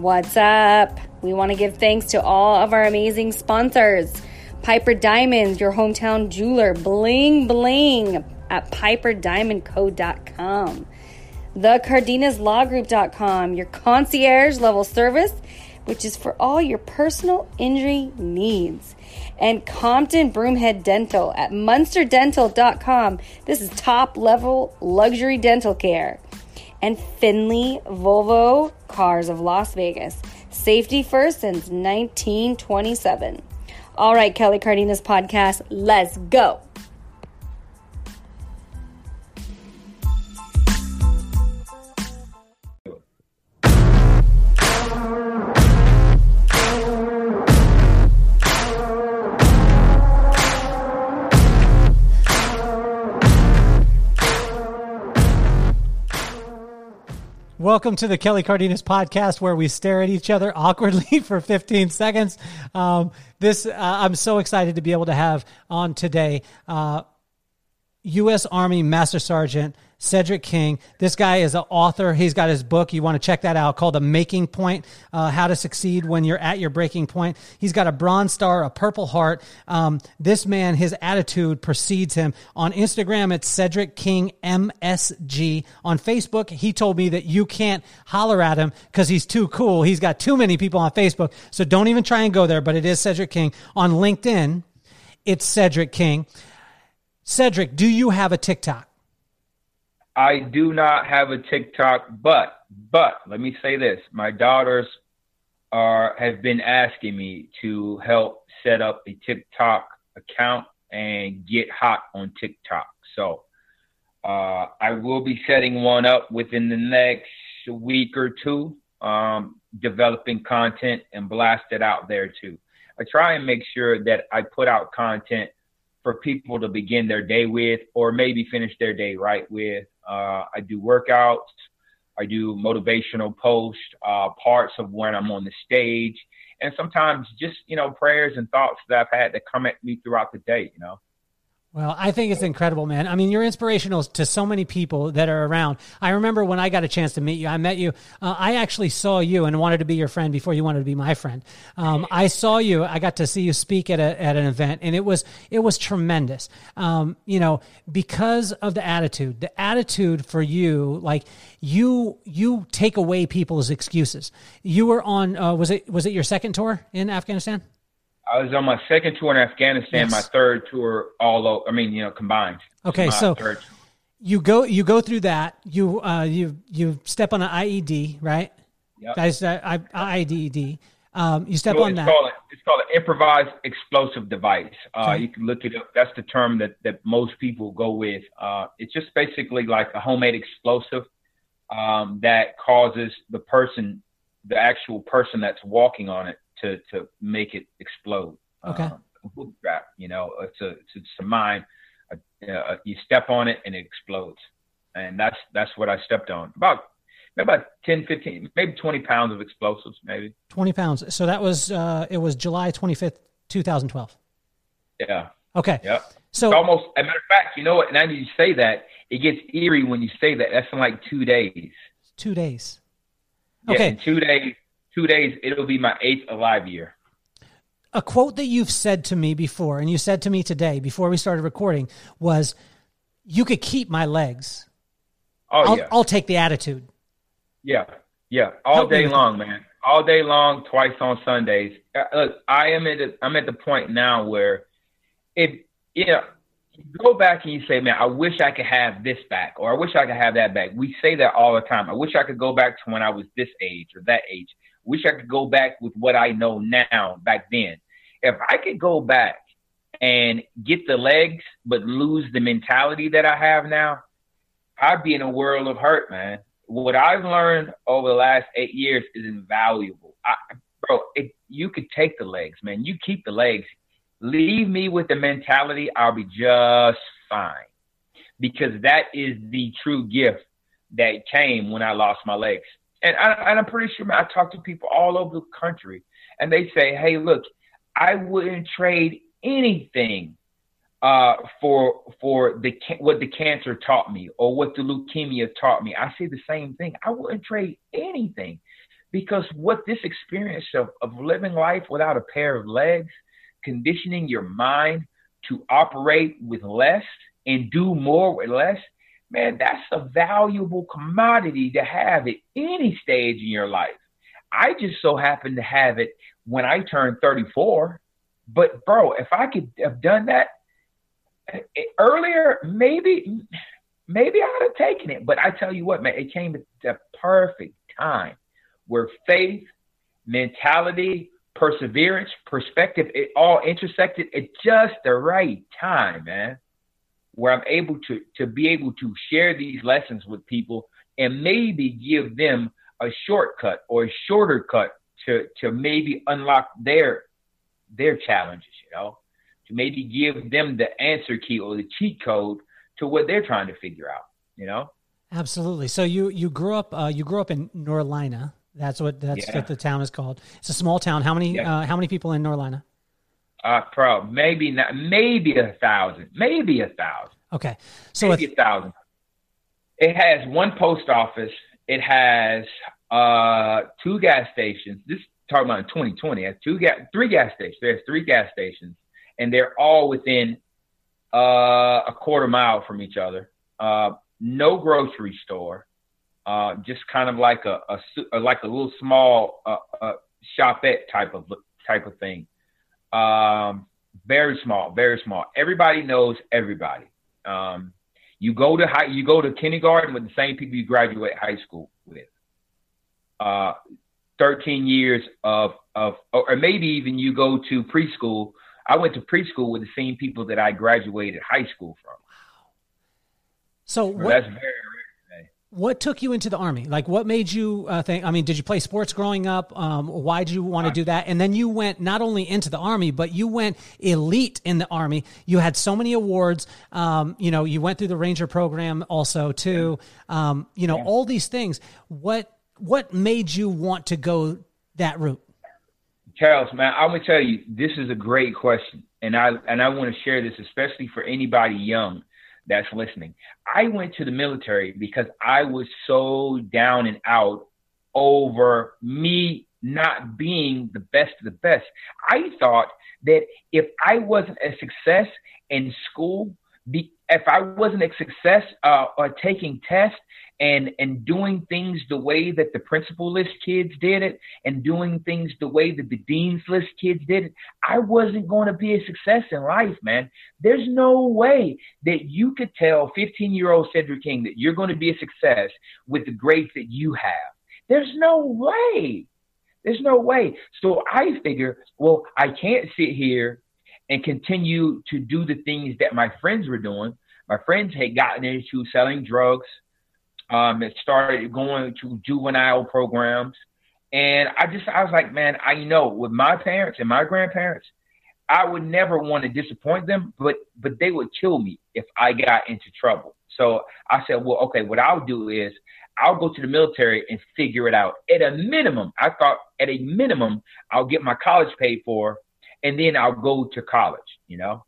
What's up? We want to give thanks to all of our amazing sponsors Piper Diamonds, your hometown jeweler, bling bling at piperdiamondco.com. The Cardenas Law CardenasLawGroup.com, your concierge level service, which is for all your personal injury needs. And Compton Broomhead Dental at MunsterDental.com. This is top level luxury dental care and Finley Volvo Cars of Las Vegas. Safety first since 1927. All right, Kelly Cardenas podcast, let's go. Welcome to the Kelly Cardenas podcast, where we stare at each other awkwardly for 15 seconds. Um, this uh, I'm so excited to be able to have on today. Uh, U.S. Army Master Sergeant Cedric King. This guy is an author. He's got his book. You want to check that out called The Making Point uh, How to Succeed When You're at Your Breaking Point. He's got a Bronze Star, a Purple Heart. Um, this man, his attitude precedes him. On Instagram, it's Cedric King MSG. On Facebook, he told me that you can't holler at him because he's too cool. He's got too many people on Facebook. So don't even try and go there, but it is Cedric King. On LinkedIn, it's Cedric King. Cedric, do you have a TikTok? I do not have a TikTok, but but let me say this: my daughters are have been asking me to help set up a TikTok account and get hot on TikTok. So uh, I will be setting one up within the next week or two, um, developing content and blast it out there too. I try and make sure that I put out content for people to begin their day with, or maybe finish their day right with. Uh, I do workouts. I do motivational posts, uh, parts of when I'm on the stage, and sometimes just you know prayers and thoughts that I've had that come at me throughout the day. You know. Well, I think it's incredible, man. I mean, you're inspirational to so many people that are around. I remember when I got a chance to meet you, I met you. Uh, I actually saw you and wanted to be your friend before you wanted to be my friend. Um, I saw you. I got to see you speak at a, at an event, and it was it was tremendous. Um, you know, because of the attitude, the attitude for you, like you you take away people's excuses. You were on. Uh, was it was it your second tour in Afghanistan? I was on my second tour in Afghanistan, yes. my third tour all over, I mean, you know, combined. Okay, so you go you go through that. You uh you you step on an IED, right? Yep. Guys, uh, IED. Um, you step so on it's that. Called, it's called an improvised explosive device. Uh, okay. You can look it up. That's the term that, that most people go with. Uh, it's just basically like a homemade explosive um, that causes the person, the actual person that's walking on it, to to make it explode. Okay. Bootstrap, you know, it's a it's, it's a mine. Uh, uh, you step on it and it explodes, and that's that's what I stepped on. About about 10, 15, maybe 20 pounds of explosives, maybe. 20 pounds. So that was, uh, it was July 25th, 2012. Yeah. Okay. Yep. So it's almost, as a matter of fact, you know what? Now you say that, it gets eerie when you say that. That's in like two days. Two days. Okay. Yeah, in two days, two days, it'll be my eighth alive year. A quote that you've said to me before, and you said to me today before we started recording, was, "You could keep my legs. Oh I'll, yeah, I'll take the attitude." Yeah, yeah, all Help day long, that. man. All day long, twice on Sundays. Uh, look, I am at the, I'm at the point now where, if you know, go back and you say, man, I wish I could have this back, or I wish I could have that back. We say that all the time. I wish I could go back to when I was this age or that age. Wish I could go back with what I know now back then. If I could go back and get the legs, but lose the mentality that I have now, I'd be in a world of hurt, man. What I've learned over the last eight years is invaluable. I, bro, it, you could take the legs, man. You keep the legs. Leave me with the mentality, I'll be just fine. Because that is the true gift that came when I lost my legs. And, I, am pretty sure I talk to people all over the country, and they say, "Hey, look, I wouldn't trade anything uh, for for the what the cancer taught me or what the leukemia taught me." I say the same thing. I wouldn't trade anything Because what this experience of, of living life without a pair of legs, conditioning your mind to operate with less and do more with less, man, that's a valuable commodity to have at any stage in your life. I just so happen to have it when I turned 34. But bro, if I could have done that eh, earlier, maybe maybe I'd have taken it. But I tell you what, man, it came at the perfect time where faith, mentality, perseverance, perspective, it all intersected at just the right time, man. Where I'm able to to be able to share these lessons with people and maybe give them a shortcut or a shorter cut to to maybe unlock their their challenges, you know, to maybe give them the answer key or the cheat code to what they're trying to figure out, you know. Absolutely. So you you grew up uh, you grew up in Norlina. That's what that's yeah. what the town is called. It's a small town. How many yeah. uh, how many people in Norlina? Uh, pro maybe not maybe a thousand, maybe a thousand. Okay, so maybe a, thousand. It has one post office. It has uh two gas stations. This talking about in 2020. It has two gas, three gas stations. There's three gas stations, and they're all within uh, a quarter mile from each other. Uh, no grocery store, uh, just kind of like a, a like a little small uh, uh, shopette type of type of thing. Um, very small, very small. Everybody knows everybody. Um, you go to high, you go to kindergarten with the same people you graduate high school with. Uh, 13 years of of, or maybe even you go to preschool I went to preschool with the same people that I graduated high school from. Wow. So what, that's very What took you into the army? Like, what made you uh, think? I mean, did you play sports growing up? Um, why did you want to do that? And then you went not only into the army, but you went elite in the army. You had so many awards. Um, you know, you went through the Ranger program also too. Um, you know, yeah. all these things. What what made you want to go that route? Charles, man, I'm gonna tell you, this is a great question, and I and I want to share this especially for anybody young that's listening. I went to the military because I was so down and out over me not being the best of the best. I thought that if I wasn't a success in school, if I wasn't a success uh, or taking tests and and doing things the way that the principal list kids did it and doing things the way that the dean's list kids did it, I wasn't going to be a success in life, man. There's no way that you could tell 15 year old Cedric King that you're going to be a success with the grades that you have. There's no way. There's no way. So I figure, well, I can't sit here and continue to do the things that my friends were doing. My friends had gotten into selling drugs, um, it started going to juvenile programs. And I just, I was like, man, I know with my parents and my grandparents, I would never want to disappoint them, but, but they would kill me if I got into trouble. So I said, well, okay, what I'll do is I'll go to the military and figure it out. At a minimum, I thought at a minimum, I'll get my college paid for and then I'll go to college, you know?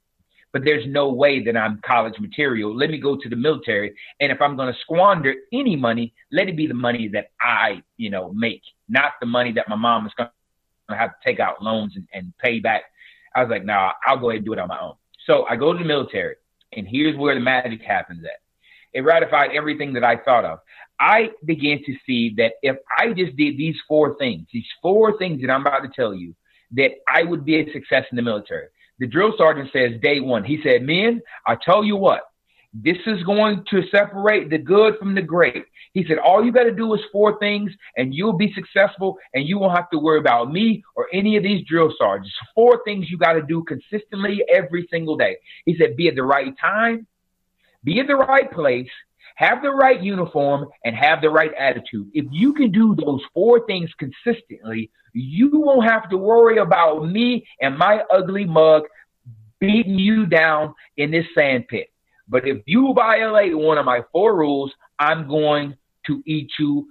But there's no way that I'm college material. Let me go to the military. And if I'm going to squander any money, let it be the money that I, you know, make, not the money that my mom is going to have to take out loans and, and pay back. I was like, nah, I'll go ahead and do it on my own. So I go to the military, and here's where the magic happens at. It ratified everything that I thought of. I began to see that if I just did these four things, these four things that I'm about to tell you, that I would be a success in the military. The drill sergeant says day one, he said, Men, I tell you what, this is going to separate the good from the great. He said, All you got to do is four things and you'll be successful and you won't have to worry about me or any of these drill sergeants. Four things you got to do consistently every single day. He said, Be at the right time, be in the right place, have the right uniform, and have the right attitude. If you can do those four things consistently, you won't have to worry about me and my ugly mug beating you down in this sand pit. But if you violate one of my four rules, I'm going to eat you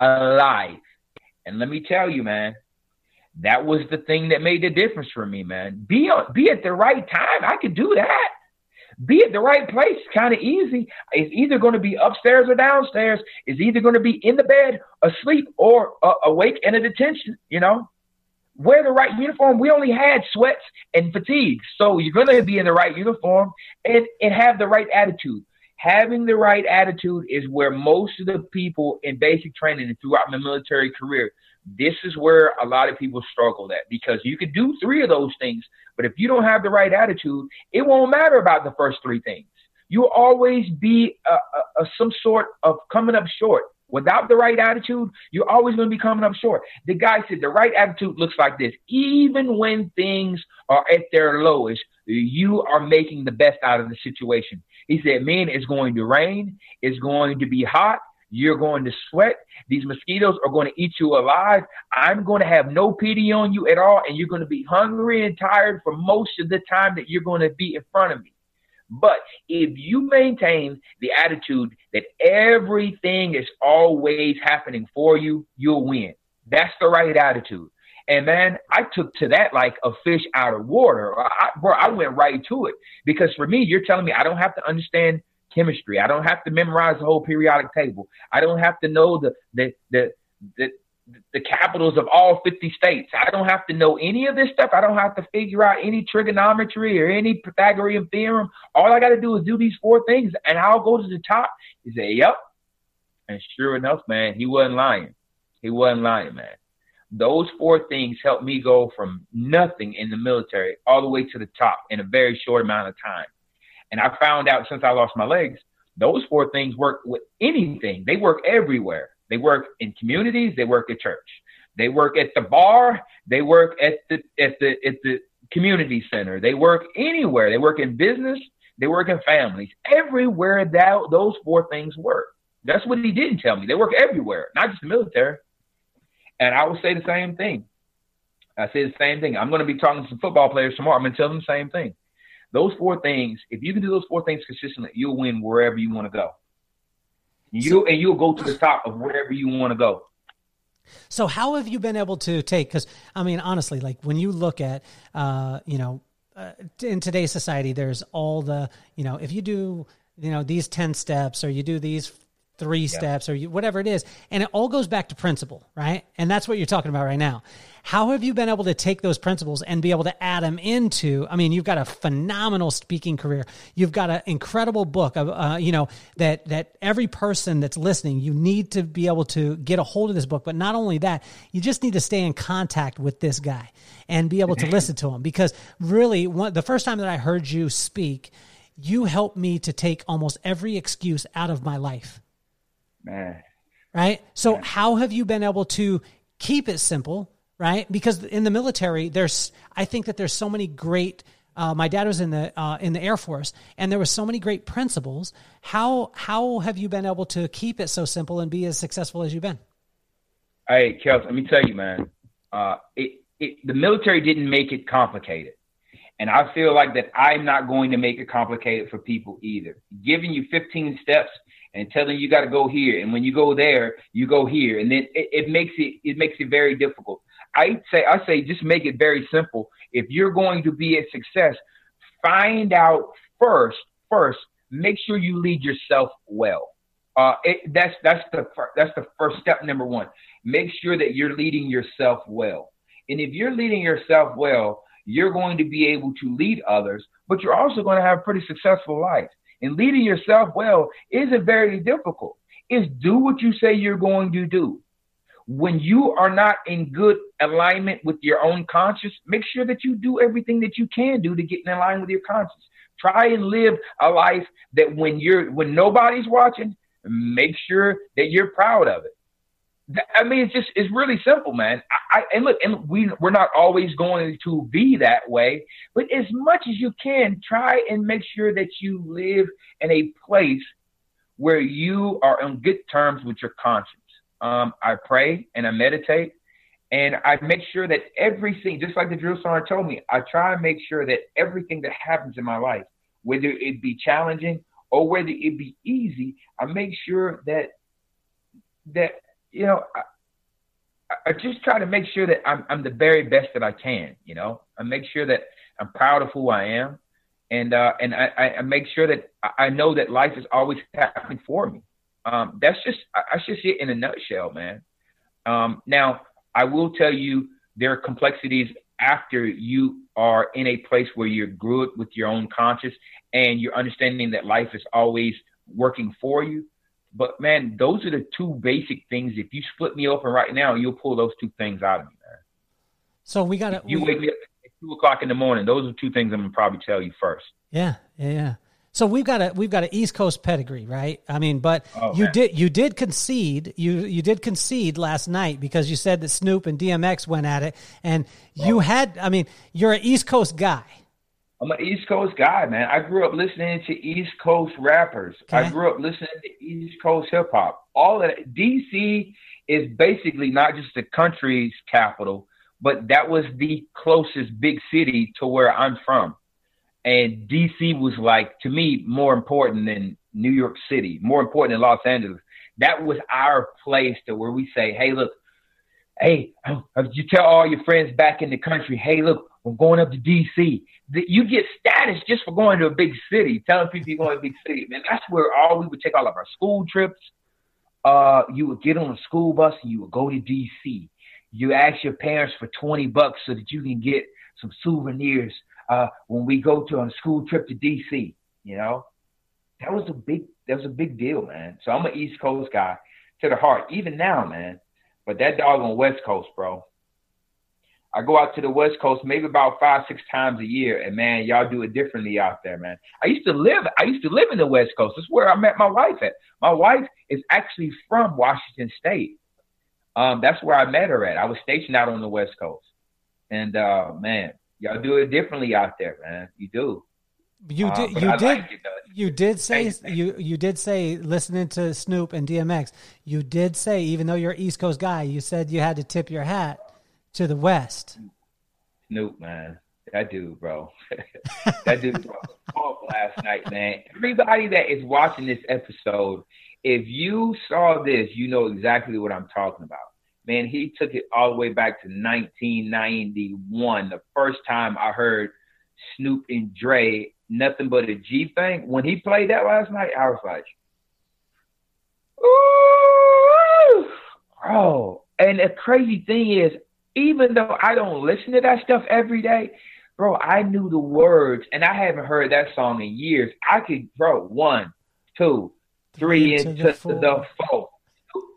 alive. And let me tell you, man, that was the thing that made the difference for me, man. Be on, be at the right time. I could do that. Be at the right place. Kind of easy. It's either going to be upstairs or downstairs. It's either going to be in the bed, asleep, or uh, awake and at attention. You know, wear the right uniform. We only had sweats and fatigue, so you're going to be in the right uniform and and have the right attitude. Having the right attitude is where most of the people in basic training and throughout my military career this is where a lot of people struggle at because you can do three of those things, but if you don't have the right attitude, it won't matter about the first three things. You'll always be a, a, a, some sort of coming up short. Without the right attitude, you're always going to be coming up short. The guy said the right attitude looks like this. Even when things are at their lowest, you are making the best out of the situation. He said, man, it's going to rain. It's going to be hot. You're going to sweat. These mosquitoes are going to eat you alive. I'm going to have no pity on you at all. And you're going to be hungry and tired for most of the time that you're going to be in front of me. But if you maintain the attitude that everything is always happening for you, you'll win. That's the right attitude. And man, I took to that like a fish out of water. I, bro, I went right to it because for me, you're telling me I don't have to understand chemistry. I don't have to memorize the whole periodic table. I don't have to know the the the the, the capitals of all 50 states. I don't have to know any of this stuff. I don't have to figure out any trigonometry or any Pythagorean theorem. All I got to do is do these four things, and I'll go to the top. He said, "Yep." And sure enough, man, he wasn't lying. He wasn't lying, man. Those four things helped me go from nothing in the military all the way to the top in a very short amount of time. And I found out since I lost my legs, those four things work with anything. They work everywhere. They work in communities. They work at church. They work at the bar. They work at the at the at the community center. They work anywhere. They work in business. They work in families. Everywhere that those four things work. That's what he didn't tell me. They work everywhere, not just the military. And I will say the same thing. I say the same thing. I'm going to be talking to some football players tomorrow. I'm going to tell them the same thing. Those four things, if you can do those four things consistently, you'll win wherever you want to go. You and you'll go to the top of wherever you want to go. So how have you been able to take? Because I mean, honestly, like when you look at, uh, you know, uh, in today's society, there's all the, you know, if you do, you know, these ten steps or you do these three yeah. steps or you, whatever it is. And it all goes back to principle, right? And that's what you're talking about right now. How have you been able to take those principles and be able to add them into? I mean, you've got a phenomenal speaking career. You've got an incredible book of, uh, you know, that that every person that's listening, you need to be able to get a hold of this book. But not only that, you just need to stay in contact with this guy and be able to listen to him because really, one, the first time that I heard you speak, you helped me to take almost every excuse out of my life Man. Right? So Man. how have you been able to keep it simple, right? Because in the military, there's I think that there's so many great uh, my dad was in the uh, in the Air Force, and there were so many great principles. How how have you been able to keep it so simple and be as successful as you've been? Hey, Kels, let me tell you, man. Uh, it, it, the military didn't make it complicated, and I feel like that I'm not going to make it complicated for people either. Giving you 15 steps and telling you, got to go here, and when you go there, you go here, and then it, it makes it it makes it very difficult. I say I say just make it very simple. If you're going to be a success, find out first first make sure you lead yourself well. Uh, it, that's that's the that's the first step number one. Make sure that you're leading yourself well, and if you're leading yourself well, you're going to be able to lead others, but you're also going to have a pretty successful life. And leading yourself well isn't very difficult. It's do what you say you're going to do. When you are not in good alignment with your own conscience, make sure that you do everything that you can do to get in line with your conscience. Try and live a life that when you're when nobody's watching, make sure that you're proud of it. I mean, it's just it's really simple, man. I, I, and look, and we we're not always going to be that way, but as much as you can, try and make sure that you live in a place where you are on good terms with your conscience. Um, I pray and I meditate, and I make sure that everything, just like the drill sergeant told me, I try and make sure that everything that happens in my life, whether it be challenging or whether it be easy, I make sure that that you know, I, I just try to make sure that I'm, I'm the very best that I can, you know, I make sure that I'm proud of who I am and uh, and I, I make sure that I know that life is always happening for me. Um, that's just I should it in a nutshell, man. Um, now I will tell you there are complexities after you are in a place where you're good with your own conscience and you're understanding that life is always working for you. But man, those are the two basic things. If you split me open right now, you'll pull those two things out of me, man. So we got to. You we, wake me up at two o'clock in the morning. Those are two things I'm gonna probably tell you first. Yeah, yeah, yeah. So we've got a we've got an East Coast pedigree, right? I mean, but Oh, you man. did you did concede you you did concede last night because you said that Snoop and DMX went at it, and you oh. had I mean you're an East Coast guy. I'm an East Coast guy, man. I grew up listening to East Coast rappers. Okay. I grew up listening to East Coast hip hop. All of that. DC is basically not just the country's capital, but that was the closest big city to where I'm from. And DC was like, to me, more important than New York City, more important than Los Angeles. That was our place to where we say, hey, look, hey, you tell all your friends back in the country, hey, look, we're going up to DC. You get status just for going to a big city, telling people you're going to a big city. Man, that's where all we would take all of our school trips. Uh, you would get on a school bus and you would go to DC. You ask your parents for 20 bucks so that you can get some souvenirs uh, when we go to a school trip to DC. You know, that was a big that was a big deal, man. So I'm an East Coast guy to the heart, even now, man. But that dog on West Coast, bro. I go out to the West Coast maybe about five, six times a year, and man, y'all do it differently out there, man. I used to live, I used to live in the West Coast. That's where I met my wife at. My wife is actually from Washington State. Um, that's where I met her at. I was stationed out on the West Coast, and uh, man, y'all do it differently out there, man. You do. You Uh, did you I did like it, you did say you you did say listening to Snoop and DMX. You did say even though you're an East Coast guy, you said you had to tip your hat to the West. Snoop, man. That dude, bro. that dude bro, last night, man. Everybody that is watching this episode, if you saw this, you know exactly what I'm talking about. Man, he took it all the way back to 1991. The first time I heard Snoop and Dre, nothing but a G thing. When he played that last night, I was like, ooh, bro. And the crazy thing is, even though I don't listen to that stuff every day, bro, I knew the words and I haven't heard that song in years. I could, bro, one, two, three, Three to into the the, four. four.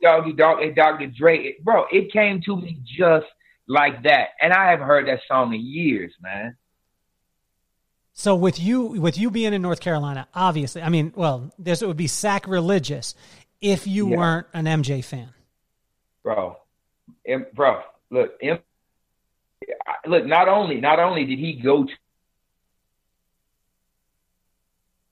Doggy Dog and Dr. Dre, it- bro, it came to me just like that. And I haven't heard that song in years, man. So with you with you being in North Carolina, obviously, I mean, well, this it would be sacrilegious if you Yeah. weren't an MJ fan. bro. Bro, look, look. Not only, not only did he go to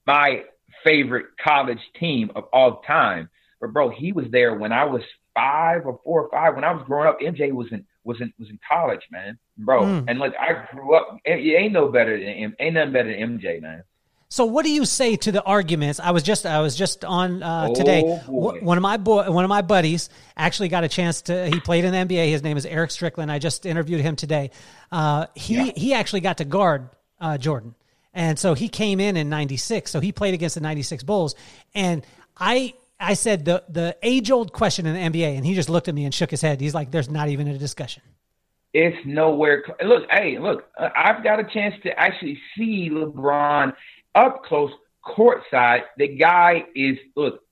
my favorite college team of all time, but bro, he was there when I was five or four or five. When I was growing up, MJ was in was in was in college, man, bro. Mm. And look, I grew up. It ain't no better than ain't nothing better than MJ, man. So what do you say to the arguments? I was just I was just on uh, Oh, today. boy. One of my boy, one of my buddies actually got a chance to. He played in the NBA. His name is Eric Strickland. I just interviewed him today. Uh, he Yeah. he actually got to guard uh, Jordan, and so he came in in '96. So he played against the '96 Bulls, and I. I said the the age old question in the NBA, and he just looked at me and shook his head. He's like, "There's not even a discussion." It's nowhere. cl- Look, hey, look, uh, I've got a chance to actually see LeBron up close, courtside. The guy is, look,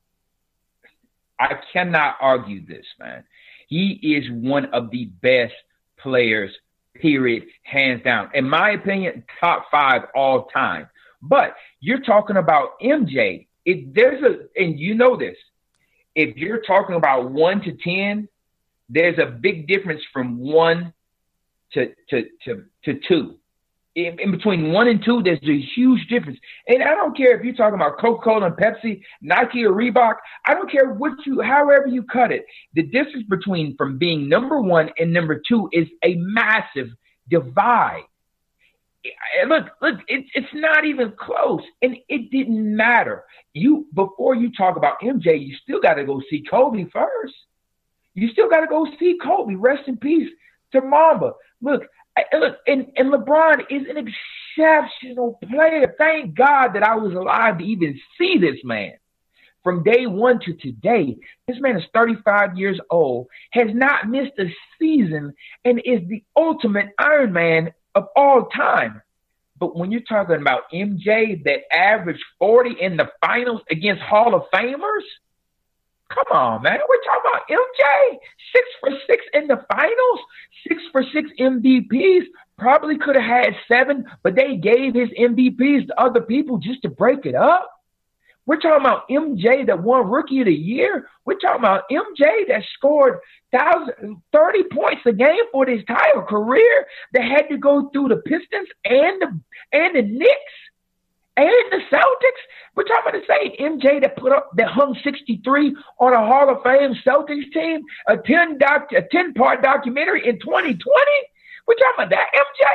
I cannot argue this, man. He is one of the best players, period, hands down. In my opinion, top five all time. But you're talking about MJ. If there's a, and you know this, if you're talking about one to 10, there's a big difference from one to to to to two. In, in between one and two, there's a huge difference. And I don't care if you're talking about Coca-Cola and Pepsi, Nike or Reebok. I don't care what you, however you cut it. The distance between from being number one and number two is a massive divide. Look, look, it, it's not even close, and it didn't matter. You before you talk about MJ, you still got to go see Kobe first. You still got to go see Kobe. Rest in peace to Mamba. Look, look, and, and LeBron is an exceptional player. Thank God that I was alive to even see this man. From day one to today, this man is 35 years old, has not missed a season, and is the ultimate Iron Man of all time. But when you're talking about MJ that averaged 40 in the finals against Hall of Famers, come on, man. We're talking about MJ. Six for six in the finals, six for six MVPs. Probably could have had seven, but they gave his MVPs to other people just to break it up. We're talking about MJ that won Rookie of the Year. We're talking about MJ that scored 30 points a game for his entire career that had to go through the Pistons and the and the Knicks and the Celtics. We're talking about the same MJ that put up that hung 63 on a Hall of Fame Celtics team, a 10 doc, a 10 part documentary in 2020. We're talking about that MJ.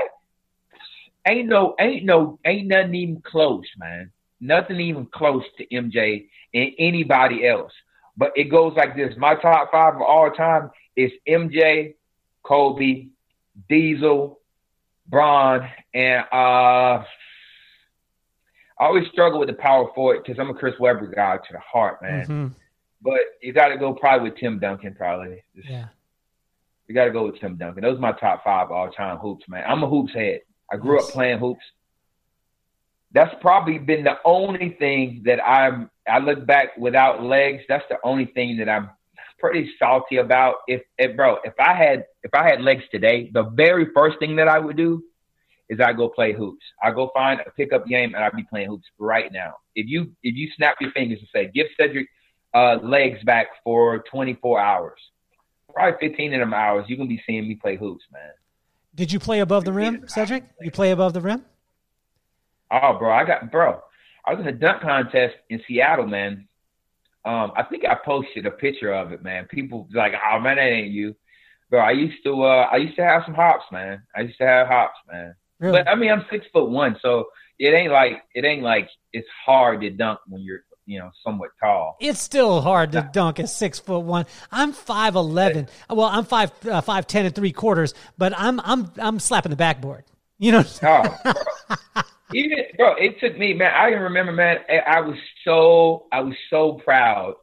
Ain't no, ain't no, ain't nothing even close, man nothing even close to MJ and anybody else. But it goes like this: my top five of all time is MJ, Kobe, Diesel, Bron, and uh, I always struggle with the power forward because I'm a Chris Webber guy to the heart, man. Mm-hmm. But you got to go probably with Tim Duncan, probably. yeah. You got to go with Tim Duncan. Those are my top five all time hoops, man. I'm a hoops head. I grew yes. up playing hoops that's probably been the only thing that I'm I look back without legs. That's the only thing that I'm pretty salty about. If, if bro, if I had if I had legs today, the very first thing that I would do is I go play hoops. I go find a pickup game and I'd be playing hoops right now. If you if you snap your fingers and say, give Cedric uh, legs back for 24 hours, probably 15 of them hours, you're gonna be seeing me play hoops, man. Did you play above the rim, Cedric? You play above the rim? Oh, bro, I got bro. I was in a dunk contest in Seattle, man. Um, I think I posted a picture of it, man. People like, oh man, that ain't you, bro. I used to, uh, I used to have some hops, man. I used to have hops, man. Really? But I mean, I'm six foot one, so it ain't like it ain't like it's hard to dunk when you're you know somewhat tall. It's still hard to dunk at six foot one. I'm five eleven. Well, I'm five uh, five ten and three quarters, but I'm I'm I'm slapping the backboard. You know. oh, even bro, it took me, man. I can remember, man. I was so I was so proud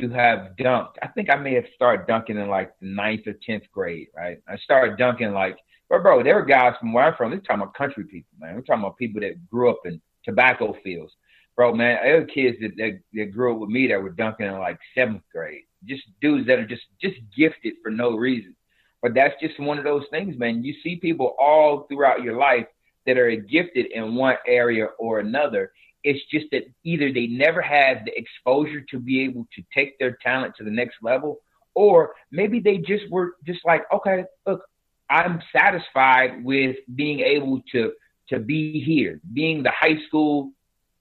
to have dunked. I think I may have started dunking in like the ninth or tenth grade, right? I started dunking like, but bro, there were guys from where I'm from. They're talking about country people, man. We're talking about people that grew up in tobacco fields, bro. Man, were kids that, that that grew up with me that were dunking in like seventh grade. Just dudes that are just just gifted for no reason. But that's just one of those things, man. You see people all throughout your life that are gifted in one area or another. It's just that either they never had the exposure to be able to take their talent to the next level, or maybe they just were just like, okay, look, I'm satisfied with being able to to be here, being the high school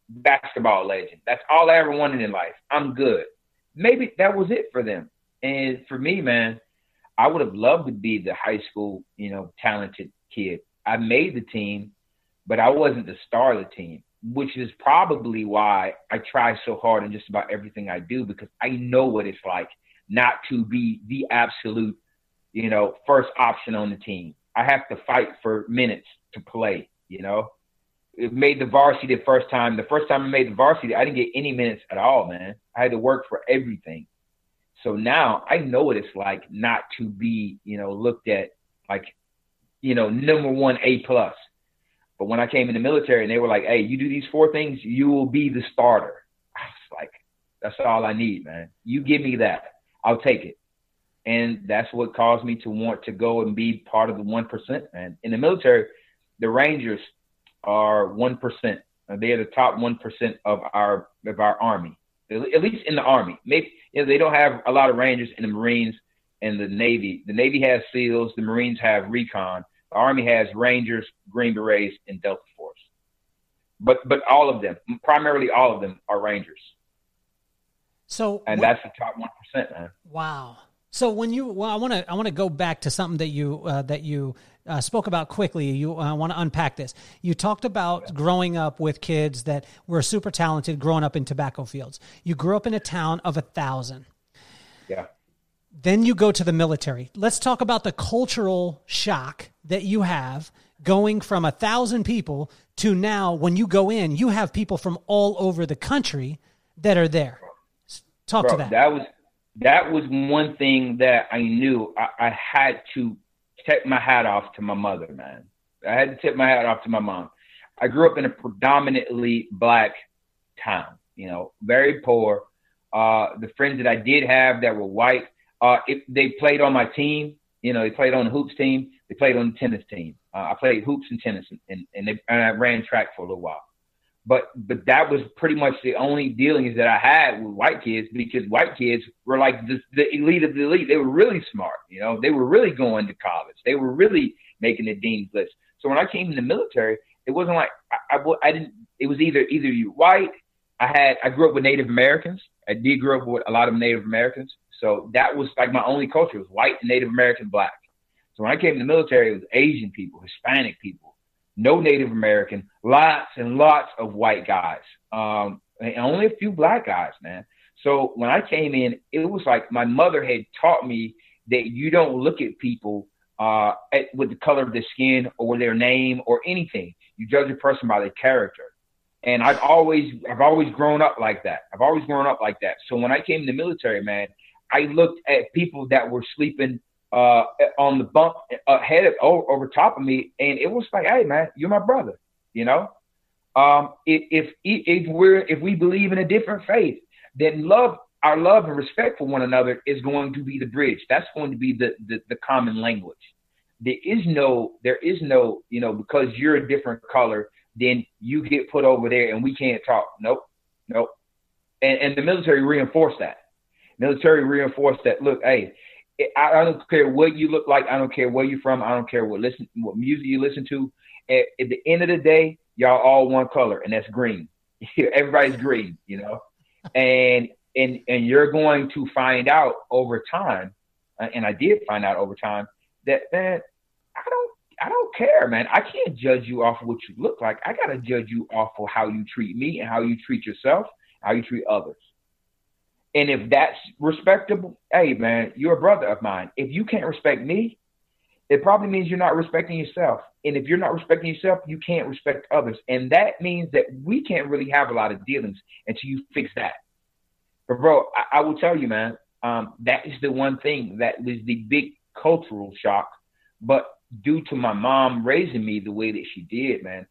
basketball legend. That's all I ever wanted in life. I'm good. Maybe that was it for them. And for me, man, I would have loved to be the high school, you know, talented kid. I made the team, but I wasn't the star of the team, which is probably why I try so hard in just about everything I do because I know what it's like not to be the absolute, you know, first option on the team. I have to fight for minutes to play, you know. It made the varsity the first time. The first time I made the varsity, I didn't get any minutes at all, man. I had to work for everything. So now I know what it's like not to be, you know, looked at like, you know, number one A plus. But when I came in the military and they were like, hey, you do these four things, you will be the starter. I was like, that's all I need, man. You give me that. I'll take it. And that's what caused me to want to go and be part of the 1%. And in the military, the Rangers are 1%. They are the top 1% of our of our army, at least in the army. Maybe you know, they don't have a lot of Rangers in the Marines and the Navy. The Navy has SEALs. The Marines have recon. The Army has Rangers, Green Berets, and Delta Force. But but all of them, primarily all of them, are Rangers. So and that's the top one percent, man. Wow. So when you, well, I want to, I want to go back to something that you uh, that you uh, spoke about quickly. You uh, want to unpack this. You talked about yeah. growing up with kids that were super talented, growing up in tobacco fields. You grew up in a town of a thousand. Yeah then you go to the military. Let's talk about the cultural shock that you have going from a thousand people to now when you go in, you have people from all over the country that are there. Talk Bro, to that. That was that was one thing that I knew I, I had to take my hat off to my mother, man. I had to tip my hat off to my mom. I grew up in a predominantly black town, you know, very poor. Uh, the friends that I did have that were white, uh, they played on my team, you know, they played on the hoops team, they played on the tennis team. Uh, I played hoops and tennis, and and, they, and I ran track for a little while. But but that was pretty much the only dealings that I had with white kids because white kids were like the, the elite of the elite. They were really smart, you know. They were really going to college. They were really making the dean's list. So when I came in the military, it wasn't like I, I, I didn't. It was either either you white. I had I grew up with Native Americans. I did grow up with a lot of Native Americans. So that was like my only culture was white, Native American, black. So when I came in the military, it was Asian people, Hispanic people, no Native American, lots and lots of white guys, um, and only a few black guys, man. So when I came in, it was like my mother had taught me that you don't look at people uh, at, with the color of their skin or their name or anything. You judge a person by their character. And I've always, I've always grown up like that. I've always grown up like that. So when I came in the military, man, I looked at people that were sleeping uh, on the bunk ahead of over, top of me, and it was like, hey man, you're my brother, you know. Um, if, if if we're if we believe in a different faith, then love our love and respect for one another is going to be the bridge. That's going to be the the, the common language. There is no there is no you know because you're a different color, then you get put over there and we can't talk. Nope, nope. And and the military reinforced that. Military reinforced that. Look, hey, I, don't care what you look like. I don't care where you're from. I don't care what listen what music you listen to. At, at the end of the day, y'all all one color, and that's green. Everybody's green, you know. And and and you're going to find out over time, uh, and I did find out over time that man, I don't I don't care, man. I can't judge you off of what you look like. I gotta judge you off of how you treat me and how you treat yourself, how you treat others. And if that's respectable, hey man, you're a brother of mine. If you can't respect me, it probably means you're not respecting yourself. And if you're not respecting yourself, you can't respect others. And that means that we can't really have a lot of dealings until you fix that. But bro, I, I will tell you, man, um, that is the one thing that was the big cultural shock. But due to my mom raising me the way that she did, man,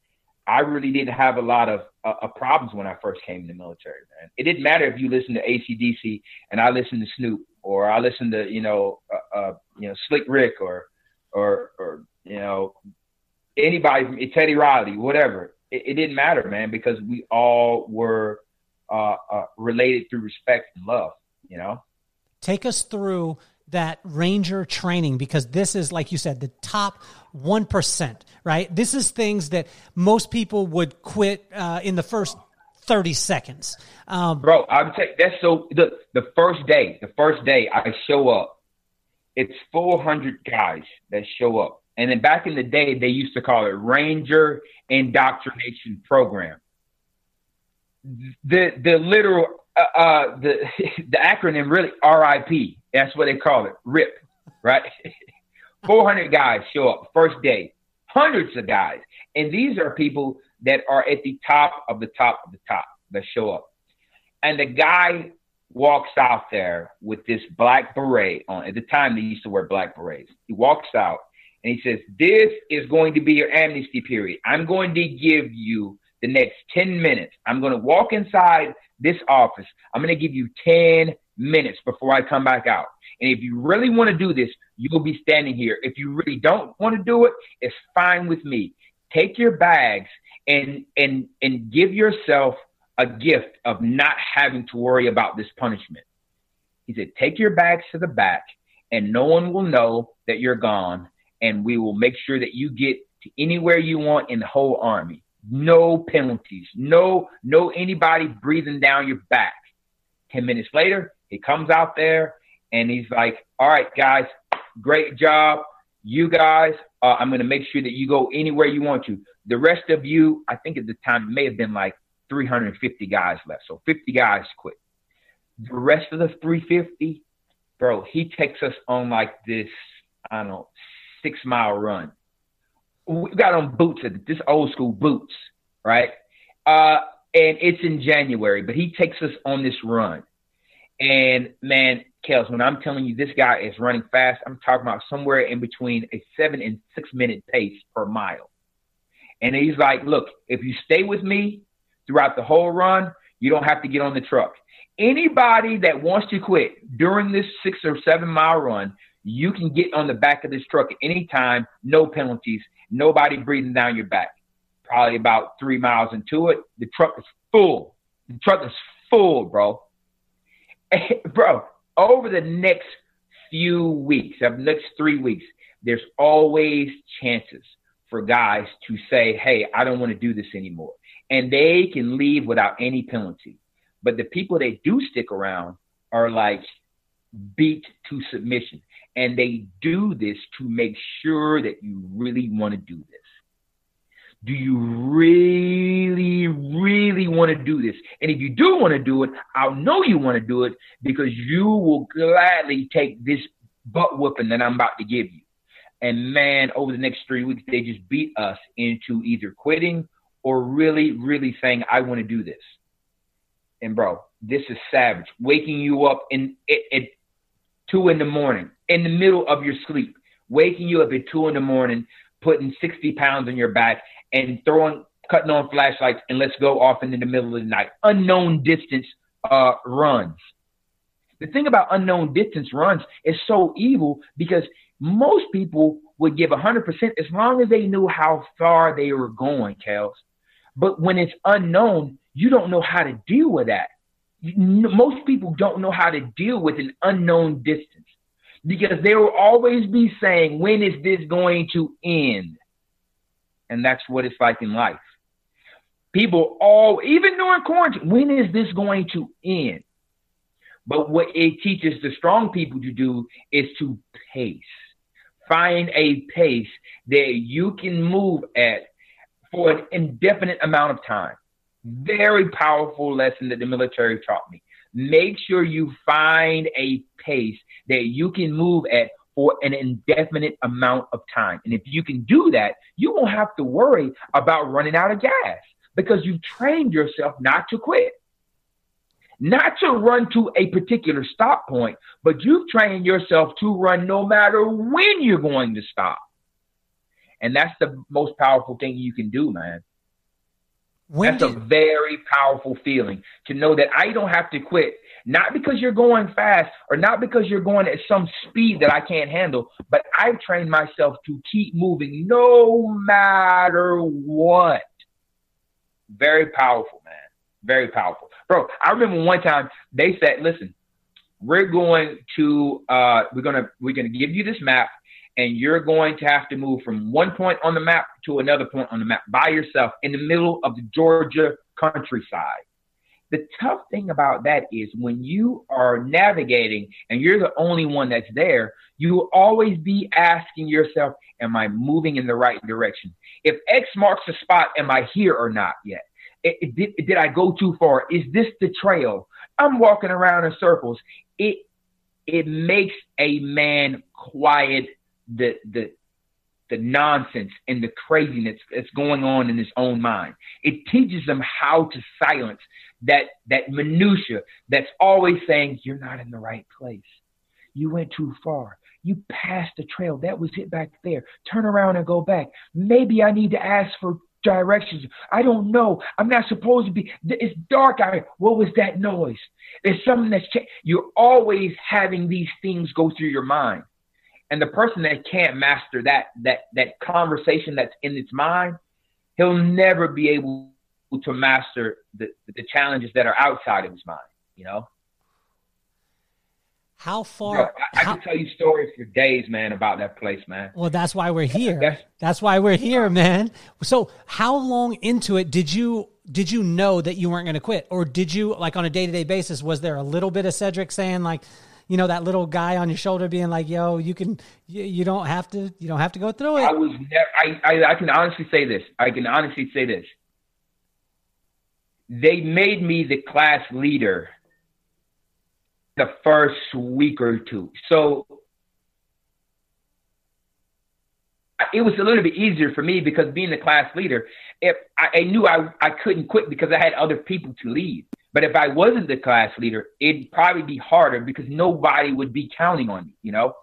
I really didn't have a lot of uh, uh, problems when I first came in the military, man. It didn't matter if you listened to ACDC and I listened to Snoop or I listened to, you know, uh, uh, you know, Slick Rick or, or, or, you know, anybody, from Teddy Riley, whatever. It, it didn't matter, man, because we all were uh, uh, related through respect and love, you know? Take us through that ranger training because this is like you said the top 1% right? This is things that most people would quit uh, in the first 30 seconds. Um, bro i'm saying that's so the, the first day the first day i show up it's 400 guys that show up. And then back in the day they used to call it ranger indoctrination program. The the literal uh, uh the the acronym really rip that's what they call it, RIP, right? 400 guys show up first day, hundreds of guys. And these are people that are at the top of the top of the top that show up. And the guy walks out there with this black beret on. At the time, they used to wear black berets. He walks out and he says, This is going to be your amnesty period. I'm going to give you the next 10 minutes. I'm going to walk inside this office. I'm going to give you 10 minutes before I come back out. And if you really want to do this, you'll be standing here. If you really don't want to do it, it's fine with me. Take your bags and and and give yourself a gift of not having to worry about this punishment. He said, take your bags to the back and no one will know that you're gone and we will make sure that you get to anywhere you want in the whole army. No penalties. No no anybody breathing down your back. 10 minutes later, he comes out there and he's like, "All right, guys, great job. You guys, uh, I'm going to make sure that you go anywhere you want to. The rest of you, I think at the time it may have been like 350 guys left, so 50 guys quit. The rest of the 350, bro, he takes us on like this, I don't know, six mile run. We got on boots, this old school boots, right? Uh, and it's in January, but he takes us on this run. And man, Kels, when I'm telling you this guy is running fast, I'm talking about somewhere in between a seven and six minute pace per mile. And he's like, look, if you stay with me throughout the whole run, you don't have to get on the truck. Anybody that wants to quit during this six or seven mile run, you can get on the back of this truck at any time, no penalties, nobody breathing down your back. Probably about three miles into it, the truck is full. The truck is full, bro. bro, over the next few weeks, the next three weeks, there's always chances for guys to say, hey, I don't want to do this anymore. And they can leave without any penalty. But the people that do stick around are like beat to submission. And they do this to make sure that you really want to do this. Do you really, really want to do this? And if you do want to do it, I'll know you want to do it because you will gladly take this butt whooping that I'm about to give you. And man, over the next three weeks, they just beat us into either quitting or really, really saying, I want to do this. And bro, this is savage. Waking you up in at two in the morning, in the middle of your sleep, waking you up at two in the morning, putting 60 pounds on your back and throwing, cutting on flashlights and let's go off into the middle of the night. Unknown distance uh, runs. The thing about unknown distance runs is so evil because most people would give 100% as long as they knew how far they were going, Kels. But when it's unknown, you don't know how to deal with that. Most people don't know how to deal with an unknown distance because they will always be saying, when is this going to end? And that's what it's like in life. People all, even during quarantine, when is this going to end? But what it teaches the strong people to do is to pace. Find a pace that you can move at for an indefinite amount of time. Very powerful lesson that the military taught me. Make sure you find a pace that you can move at for an indefinite amount of time. And if you can do that, you won't have to worry about running out of gas because you've trained yourself not to quit. Not to run to a particular stop point, but you've trained yourself to run no matter when you're going to stop. And that's the most powerful thing you can do, man. When that's did... a very powerful feeling to know that I don't have to quit not because you're going fast or not because you're going at some speed that I can't handle, but I've trained myself to keep moving no matter what. Very powerful, man. Very powerful. Bro, I remember one time they said, listen, we're going to uh, we're gonna we're gonna give you this map and you're going to have to move from one point on the map to another point on the map by yourself in the middle of the Georgia countryside. The tough thing about that is when you are navigating and you're the only one that's there, you will always be asking yourself, Am I moving in the right direction? If X marks the spot, am I here or not yet? It, it, did, did I go too far? Is this the trail? I'm walking around in circles. It it makes a man quiet the the the nonsense and the craziness that's going on in his own mind. It teaches them how to silence that that minutia that's always saying you're not in the right place. You went too far. You passed the trail. That was it back there. Turn around and go back. Maybe I need to ask for directions. I don't know. I'm not supposed to be. It's dark out here. What was that noise? There's something that's. You're always having these things go through your mind. And the person that can't master that that that conversation that's in its mind, he'll never be able to master the, the challenges that are outside of his mind, you know? How far? I, I how, can tell you stories for days, man, about that place, man. Well, that's why we're here. That's, that's why we're here, man. So, how long into it did you did you know that you weren't going to quit, or did you like on a day to day basis? Was there a little bit of Cedric saying like, you know, that little guy on your shoulder being like, "Yo, you can, you, you don't have to, you don't have to go through it." I was, never, I, I, I can honestly say this. I can honestly say this they made me the class leader the first week or two. So it was a little bit easier for me because being the class leader, if I, I knew I, I couldn't quit because I had other people to lead. But if I wasn't the class leader, it'd probably be harder because nobody would be counting on me, you know?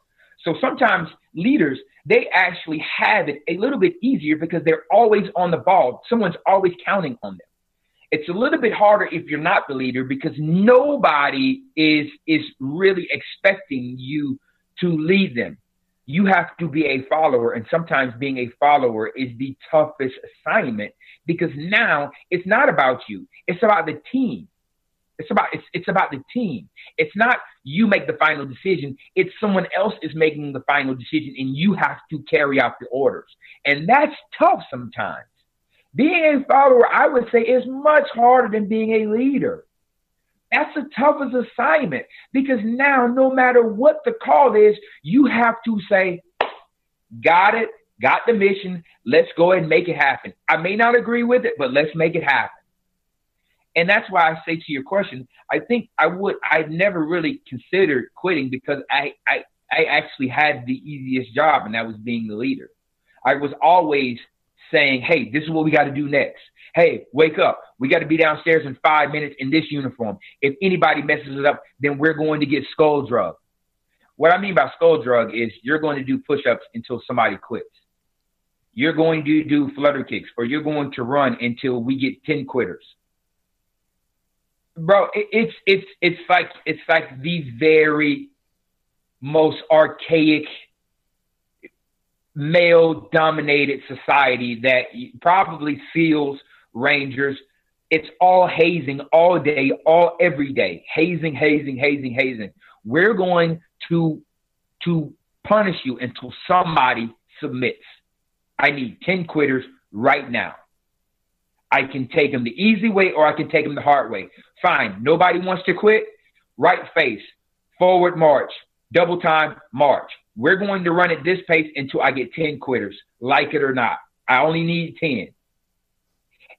So sometimes leaders, they actually have it a little bit easier because they're always on the ball. Someone's always counting on them. It's a little bit harder if you're not the leader because nobody is is really expecting you to lead them you have to be a follower and sometimes being a follower is the toughest assignment because now it's not about you it's about the team it's about it's, it's about the team. It's not you make the final decision. It's someone else is making the final decision and you have to carry out the orders. And that's tough sometimes. Being a follower i would say is much harder than being a leader. That's the toughest assignment because now, no matter what the call is, you have to say, Got it, got the mission, let's go ahead and make it happen. I may not agree with it, but let's make it happen. And that's why I say to your question, I think I would, I've never really considered quitting because I, I, I actually had the easiest job, and that was being the leader. I was always saying, hey, this is what we got to do next. Hey, wake up. We got to be downstairs in five minutes in this uniform. If anybody messes it up, then we're going to get skull drug. What I mean by skull drug is you're going to do push ups until somebody quits. You're going to do flutter kicks or you're going to run until we get 10 quitters. Bro, it's it's it's like it's like the very most archaic male dominated society that probably feels Rangers. It's all hazing all day, all every day. Hazing, hazing, hazing, hazing. We're going to to punish you until somebody submits. I need 10 quitters right now. I can take them the easy way or I can take them the hard way. Fine. Nobody wants to quit. Right face, forward march, double time march. We're going to run at this pace until I get 10 quitters, like it or not. I only need 10.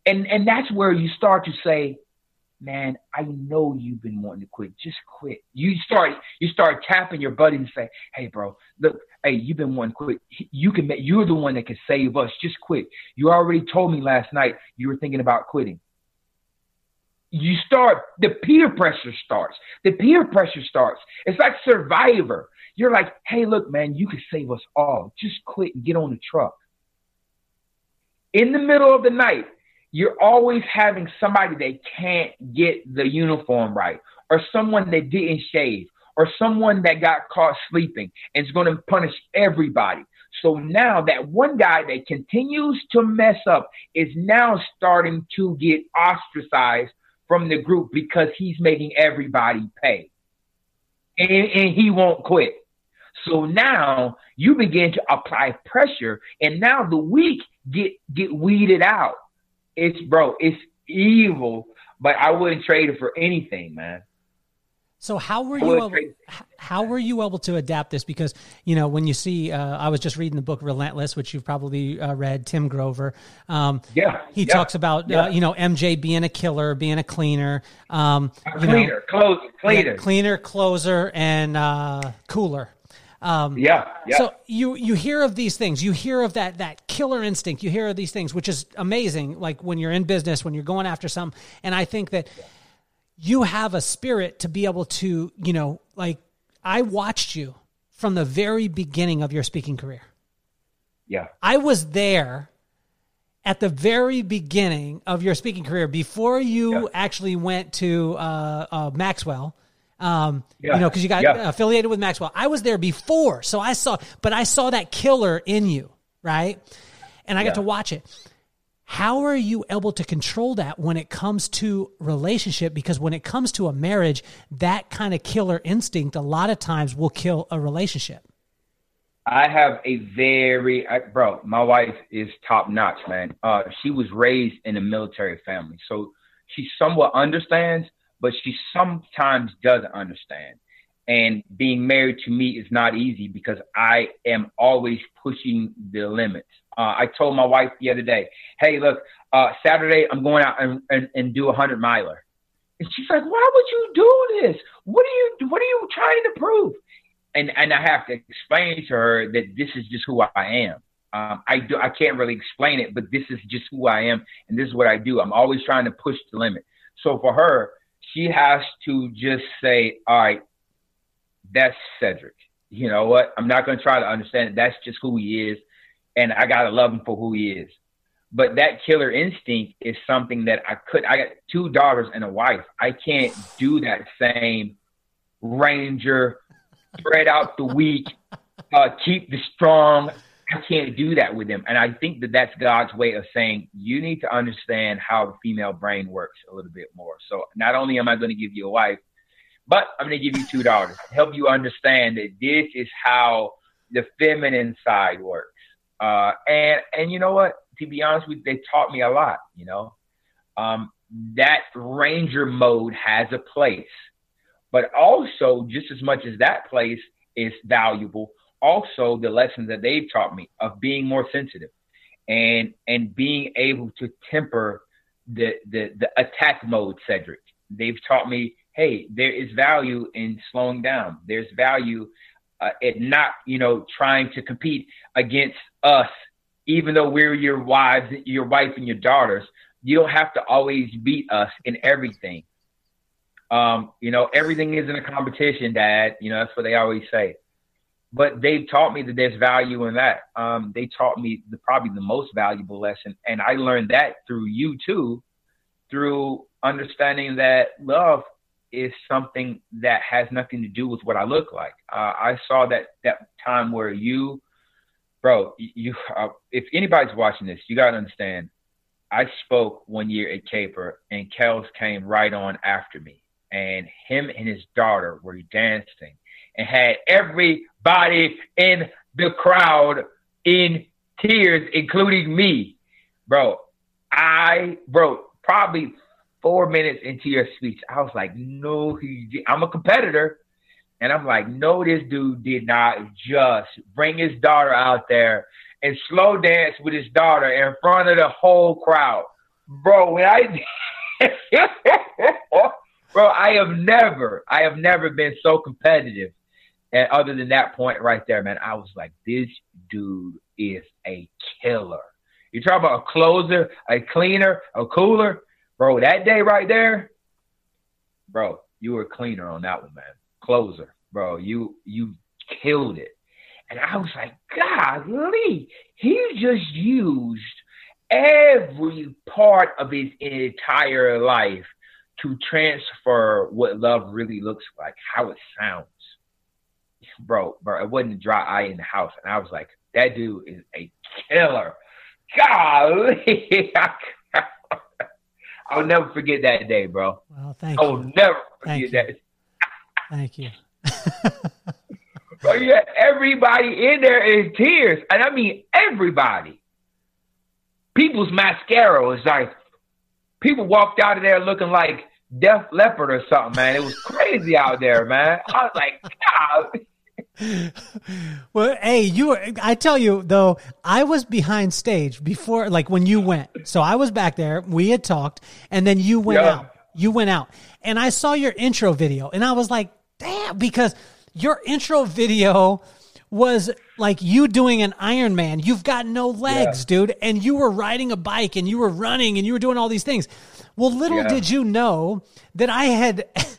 And and that's where you start to say, man, I know you've been wanting to quit. Just quit. You start you start tapping your buddy and say, hey, bro, look, hey, you've been one quit. You can make, you're the one that can save us. Just quit. You already told me last night you were thinking about quitting. You start the peer pressure starts. The peer pressure starts. It's like Survivor. You're like, hey, look, man, you can save us all. Just quit and get on the truck. In the middle of the night, you're always having somebody that can't get the uniform right, or someone that didn't shave, or someone that got caught sleeping and is going to punish everybody. So now that one guy that continues to mess up is now starting to get ostracized from the group because he's making everybody pay. And, and he won't quit. So now you begin to apply pressure, and now the weak get get weeded out. It's bro, it's evil, but I wouldn't trade it for anything, man. So how were you able, how were you able to adapt this? Because you know when you see, uh, I was just reading the book Relentless, which you've probably uh, read. Tim Grover, um, yeah, he yeah, talks about uh, yeah. uh, you know MJ being a killer, being a cleaner, um, a cleaner, know, closer, cleaner, yeah, cleaner, closer, and uh, cooler. Um, yeah, yeah. So you you hear of these things, you hear of that that killer instinct, you hear of these things, which is amazing. Like when you're in business, when you're going after something, and I think that you have a spirit to be able to, you know, like I watched you from the very beginning of your speaking career. Yeah, I was there at the very beginning of your speaking career before you yeah. actually went to uh, uh, Maxwell um, yeah. you know, because you got yeah. affiliated with Maxwell. I was there before, so I saw, but I saw that killer in you, right? And I got to watch it. How are you able to control that when it comes to relationship? Because when it comes to a marriage, that kind of killer instinct a lot of times will kill a relationship. I have a very I, bro. My wife is top notch, man. Uh, she was raised in a military family, so she somewhat understands but she sometimes doesn't understand. And being married to me is not easy because I am always pushing the limits. Uh, I told my wife the other day, hey, look, uh, Saturday I'm going out and, and, and do a hundred miler. And she's like, why would you do this? What are you what are you trying to prove? And and I have to explain to her that this is just who I am. Um, I do I can't really explain it, but this is just who I am, and this is what I do. I'm always trying to push the limit. So for her, she has to just say, all right, that's Cedric. You know what? I'm not going to try to understand it. That's just who he is. And I got to love him for who he is. But that killer instinct is something that I could, I got two daughters and a wife. I can't do that same ranger, spread out the weak, uh, keep the strong. I can't do that with them. And I think that that's God's way of saying, you need to understand how the female brain works a little bit more. So not only am I going to give you a wife, but I'm going to give you two daughters, help you understand that this is how the feminine side works. Uh, and and you know what? To be honest with you, they taught me a lot. You know, um, that ranger mode has a place, but also just as much as that place is valuable, also the lessons that they've taught me of being more sensitive and and being able to temper the the, the attack mode, Cedric. They've taught me hey, there is value in slowing down. There's value uh, in not, you know, trying to compete against us, even though we're your wives, your wife, and your daughters. You don't have to always beat us in everything. Um, you know, everything isn't a competition, Dad. You know, that's what they always say. But they've taught me that there's value in that. Um, they taught me the, probably the most valuable lesson, and I learned that through you too, through understanding that love is something that has nothing to do with what I look like. Uh, I saw that that time where you, bro, you, uh, if anybody's watching this, you gotta understand. I spoke one year at Caper, and Kels came right on after me, and him and his daughter were dancing, and had everybody in the crowd in tears, including me, bro. I, bro, probably four minutes into your speech, I was like, no. I'm a competitor, and I'm like, no, this dude did not just bring his daughter out there and slow dance with his daughter in front of the whole crowd, bro. When I, bro, I have never, I have never been so competitive. And other than that point right there, man, I was like, this dude is a killer. You talk about a closer, a cleaner, a cooler bro, that day right there, bro, you were cleaner on that one, man. Closer, bro. You you killed it. And I was like, golly, he just used every part of his entire life to transfer what love really looks like, how it sounds. Bro, bro, it wasn't a dry eye in the house. And I was like, that dude is a killer. Golly. I'll never forget that day, bro. Well, thank I you. will never forget that. Thank you. bro, you had everybody in there in tears. And I mean everybody. People's mascara was like people walked out of there looking like Def Leppard or something, man. It was crazy out there, man. I was like, God well, hey, you were, I tell you though, I was behind stage before, like when you went. So I was back there. We had talked, and then you went yeah. out. You went out, and I saw your intro video, and I was like, damn, because your intro video was like you doing an Iron Man. You've got no legs, yeah. dude, and you were riding a bike, and you were running, and you were doing all these things. Well, little yeah. did you know that I had.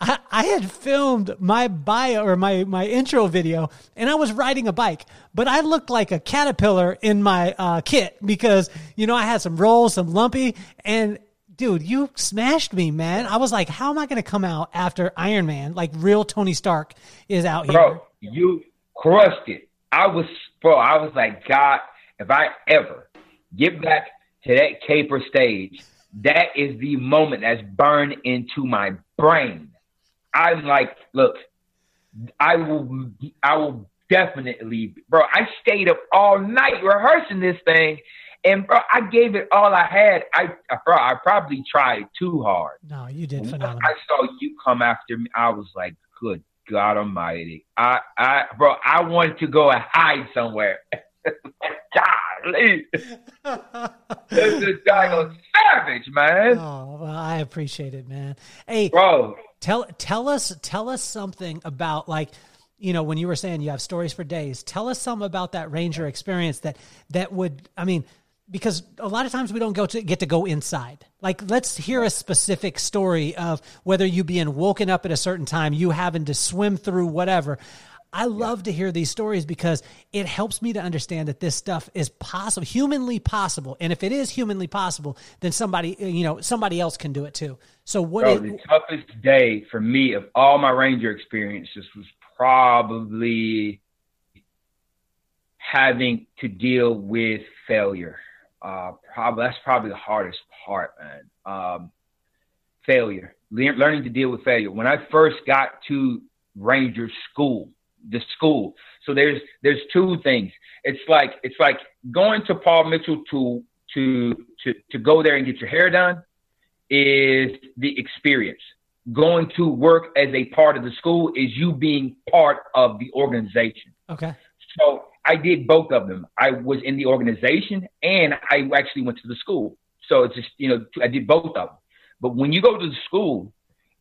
I, I had filmed my bio or my, my intro video and I was riding a bike, but I looked like a caterpillar in my uh, kit because, you know, I had some rolls, some lumpy, and dude, you smashed me, man. I was like, how am I going to come out after Iron Man? Like real Tony Stark is out bro, here. Bro, you crushed it. I was, bro, I was like, God, if I ever get back to that caper stage, that is the moment that's burned into my brain I'm like, look, I will, I will definitely, bro. I stayed up all night rehearsing this thing, and bro, I gave it all I had. I, bro, I probably tried too hard. No, you did phenomenal. I saw you come after me. I was like, good God Almighty. I, I, bro, I wanted to go and hide somewhere. God, Golly. this is guy savage, man. Oh, well, I appreciate it, man. Hey, bro, tell tell us tell us something about like you know when you were saying you have stories for days. Tell us something about that ranger experience that that would. I mean, because a lot of times we don't go to get to go inside. Like, let's hear a specific story of whether you being woken up at a certain time, you having to swim through whatever. I love to hear these stories because it helps me to understand that this stuff is possible, humanly possible. And if it is humanly possible, then somebody, you know, somebody else can do it too. So what? Bro, the toughest day for me of all my ranger experiences was probably having to deal with failure. Uh, probably that's probably the hardest part, man. Um, failure, Le- learning to deal with failure. When I first got to Ranger School, the school. So there's there's two things. It's like it's like going to Paul Mitchell to to to to go there and get your hair done is the experience. Going to work as a part of the school is you being part of the organization. Okay. So I did both of them. I was in the organization and I actually went to the school. So it's just, you know, I did both of them. But when you go to the school,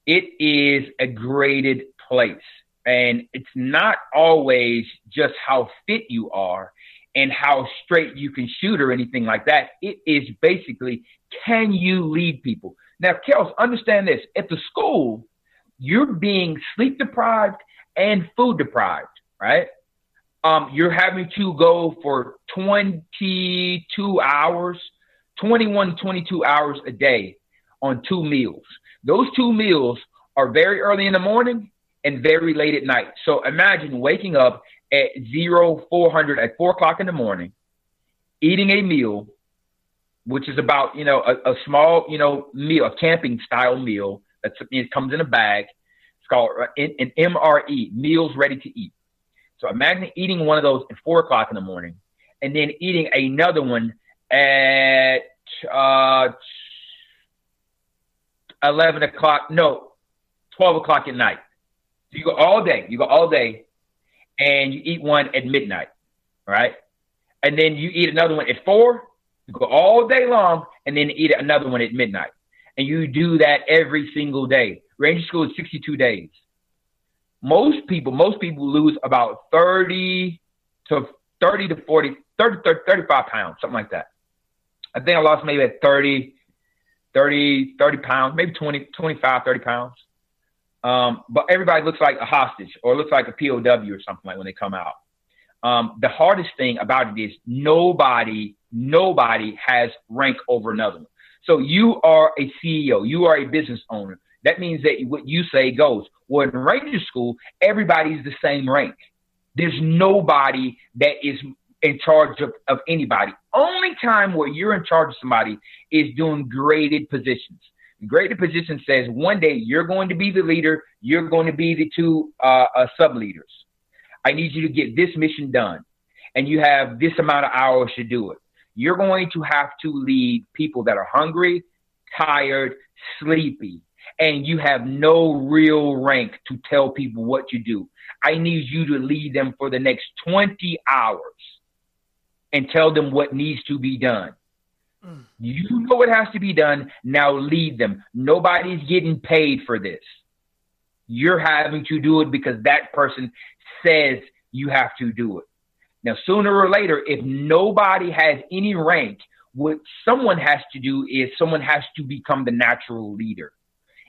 it is a graded place. And it's not always just how fit you are and how straight you can shoot or anything like that. It is basically, can you lead people? Now, Kels, understand this. At the school, you're being sleep deprived and food deprived, right? Um, you're having to go for 22 hours, 21, 22 hours a day on two meals. Those two meals are very early in the morning and very late at night. So imagine waking up at zero four hundred at four o'clock in the morning, eating a meal, which is about you know a, a small you know meal, a camping style meal that's it comes in a bag. It's called uh, an MRE, meals ready to eat. So imagine eating one of those at four o'clock in the morning, and then eating another one at uh, eleven o'clock. No, twelve o'clock at night. So you go all day. You go all day, and you eat one at midnight, right? And then you eat another one at four. You go all day long, and then eat another one at midnight. And you do that every single day. Ranger school is 62 days. Most people, most people lose about 30 to 30 to 40, 30, 30 35 pounds, something like that. I think I lost maybe at 30, 30, 30 pounds, maybe 20, 25, 30 pounds. Um, but everybody looks like a hostage or looks like a POW or something like when they come out. Um, the hardest thing about it is nobody, nobody has rank over another one. So you are a CEO, you are a business owner. That means that what you say goes. Well, in Ranger School, everybody's the same rank. There's nobody that is in charge of, of anybody. Only time where you're in charge of somebody is doing graded positions. Graded position says one day you're going to be the leader, you're going to be the two uh, uh, sub leaders. I need you to get this mission done, and you have this amount of hours to do it. You're going to have to lead people that are hungry, tired, sleepy, and you have no real rank to tell people what you do. I need you to lead them for the next 20 hours and tell them what needs to be done. Hmm. You know what has to be done. Now lead them. Nobody's getting paid for this. You're having to do it because that person says you have to do it. Now, sooner or later, if nobody has any rank, what someone has to do is someone has to become the natural leader.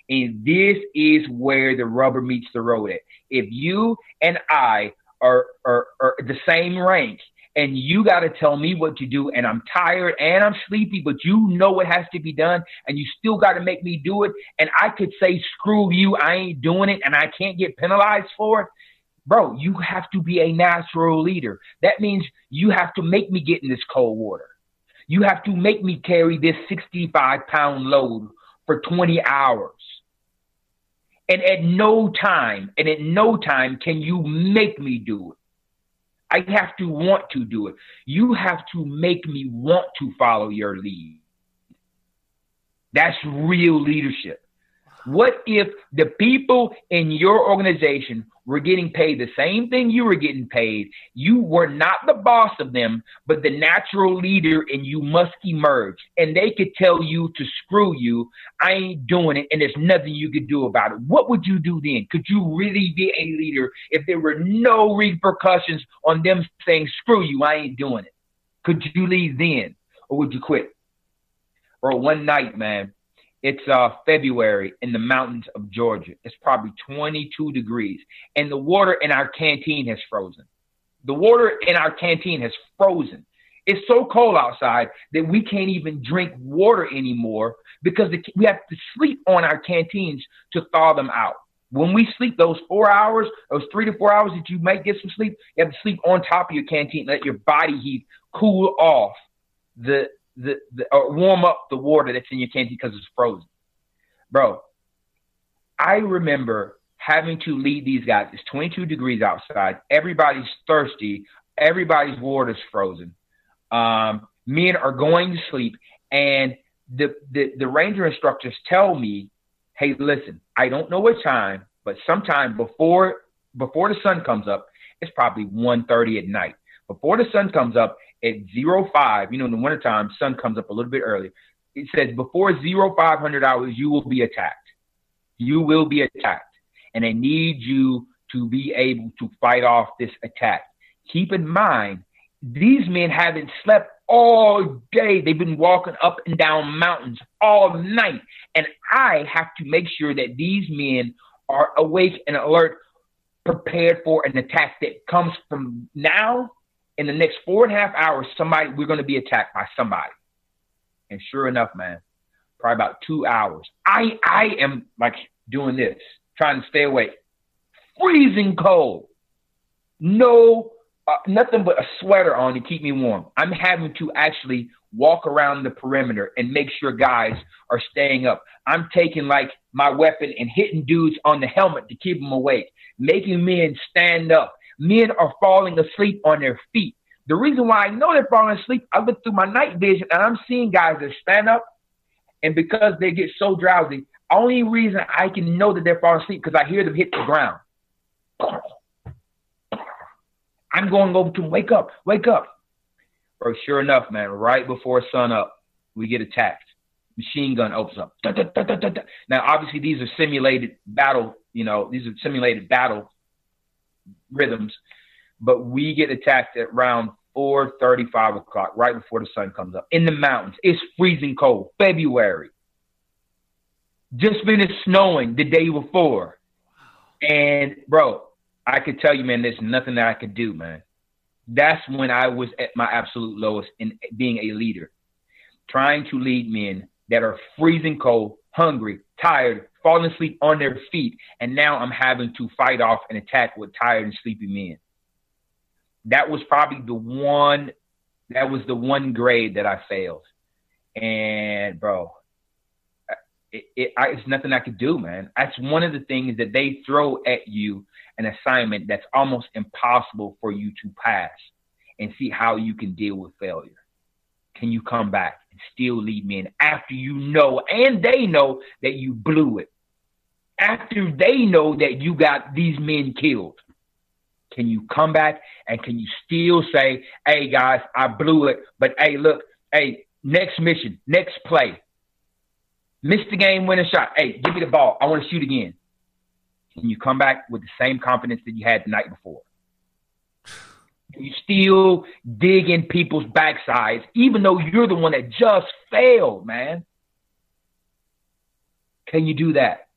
And this is where the rubber meets the road at. If you and I are, are, are the same rank and you got to tell me what to do and I'm tired and I'm sleepy, but you know what has to be done and you still got to make me do it. And I could say, screw you, I ain't doing it and I can't get penalized for it. Bro, you have to be a natural leader. That means you have to make me get in this cold water. You have to make me carry this 65 pound load for 20 hours. And at no time, and at no time can you make me do it. I have to want to do it. You have to make me want to follow your lead. That's real leadership. What if the people in your organization were getting paid the same thing you were getting paid? You were not the boss of them, but the natural leader, and you must emerge. And they could tell you to screw you. I ain't doing it, and there's nothing you could do about it. What would you do then? Could you really be a leader if there were no repercussions on them saying, screw you, I ain't doing it? Could you leave then, or would you quit? Or one night, man, it's uh, February in the mountains of Georgia. It's probably 22 degrees, and the water in our canteen has frozen. The water in our canteen has frozen. It's so cold outside that we can't even drink water anymore because we have to sleep on our canteens to thaw them out. When we sleep those four hours, those three to four hours that you might get some sleep, you have to sleep on top of your canteen, let your body heat cool off the the, the or warm up the water that's in your canteen because it's frozen. Bro, I remember having to lead these guys. It's 22 degrees outside. Everybody's thirsty. Everybody's water's frozen. Um, men are going to sleep, and the, the the ranger instructors tell me, "Hey, listen, I don't know what time, but sometime before before the sun comes up, it's probably 1.30 at night. Before the sun comes up, at zero five, you know, in the wintertime, sun comes up a little bit early. It says before zero five hundred hours, you will be attacked. You will be attacked. And they need you to be able to fight off this attack. Keep in mind, these men haven't slept all day. They've been walking up and down mountains all night. And I have to make sure that these men are awake and alert, prepared for an attack that comes from now in the next four and a half hours, somebody we're going to be attacked by somebody. And sure enough, man, probably about two hours. I I am like doing this, trying to stay awake, freezing cold, no uh, nothing but a sweater on to keep me warm. I'm having to actually walk around the perimeter and make sure guys are staying up. I'm taking like my weapon and hitting dudes on the helmet to keep them awake, making men stand up men are falling asleep on their feet. The reason why I know they're falling asleep, I look through my night vision and I'm seeing guys that stand up, and because they get so drowsy, only reason I can know that they're falling asleep because I hear them hit the ground. I'm going over to them, wake up, wake up. Or sure enough, man, right before sun up, we get attacked. Machine gun opens up. Da, da, da, now, obviously, these are simulated battle. You know, these are simulated battle rhythms, but we get attacked at around four thirty, five o'clock, right before the sun comes up in the mountains. It's freezing cold, February. Just finished snowing the day before. And bro, I could tell you, man, there's nothing that I could do, man. That's when I was at my absolute lowest in being a leader, trying to lead men that are freezing cold, hungry, tired, falling asleep on their feet, and now I'm having to fight off an attack with tired and sleepy men. That was probably the one. That was the one grade that I failed, and bro, it, it I, it's nothing I could do, man. That's one of the things that they throw at you an assignment that's almost impossible for you to pass, and see how you can deal with failure. Can you come back and still lead men after you know and they know that you blew it? After they know that you got these men killed? Can you come back and can you still say, hey guys, I blew it, but hey, look, hey, next mission, next play. Missed the game winning shot. Hey, give me the ball. I want to shoot again. Can you come back with the same confidence that you had the night before? Can you still dig in people's backsides, even though you're the one that just failed, man? Can you do that?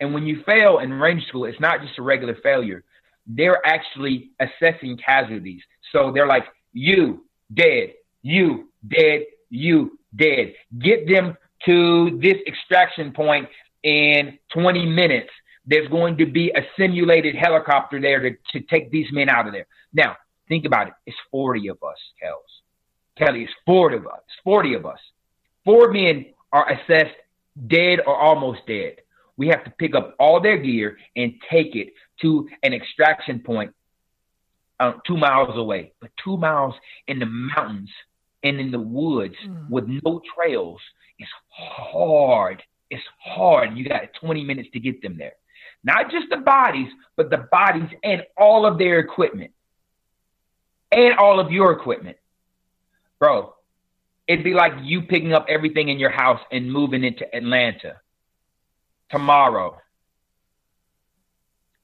And when you fail in Ranger school, it's not just a regular failure. They're actually assessing casualties. So they're like, you dead, you dead, you dead. Get them to this extraction point in 20 minutes. There's going to be a simulated helicopter there to, to take these men out of there. Now, think about it. It's 40 of us, Kels. Kelly, it's 40 of us. 40 of us. Four men are assessed dead or almost dead we have to pick up all their gear and take it to an extraction point uh, two miles away. But two miles in the mountains and in the woods mm. with no trails is hard it's hard. You got 20 minutes to get them there. Not just the bodies, but the bodies and all of their equipment and all of your equipment. Bro, it'd be like you picking up everything in your house and moving into Atlanta tomorrow.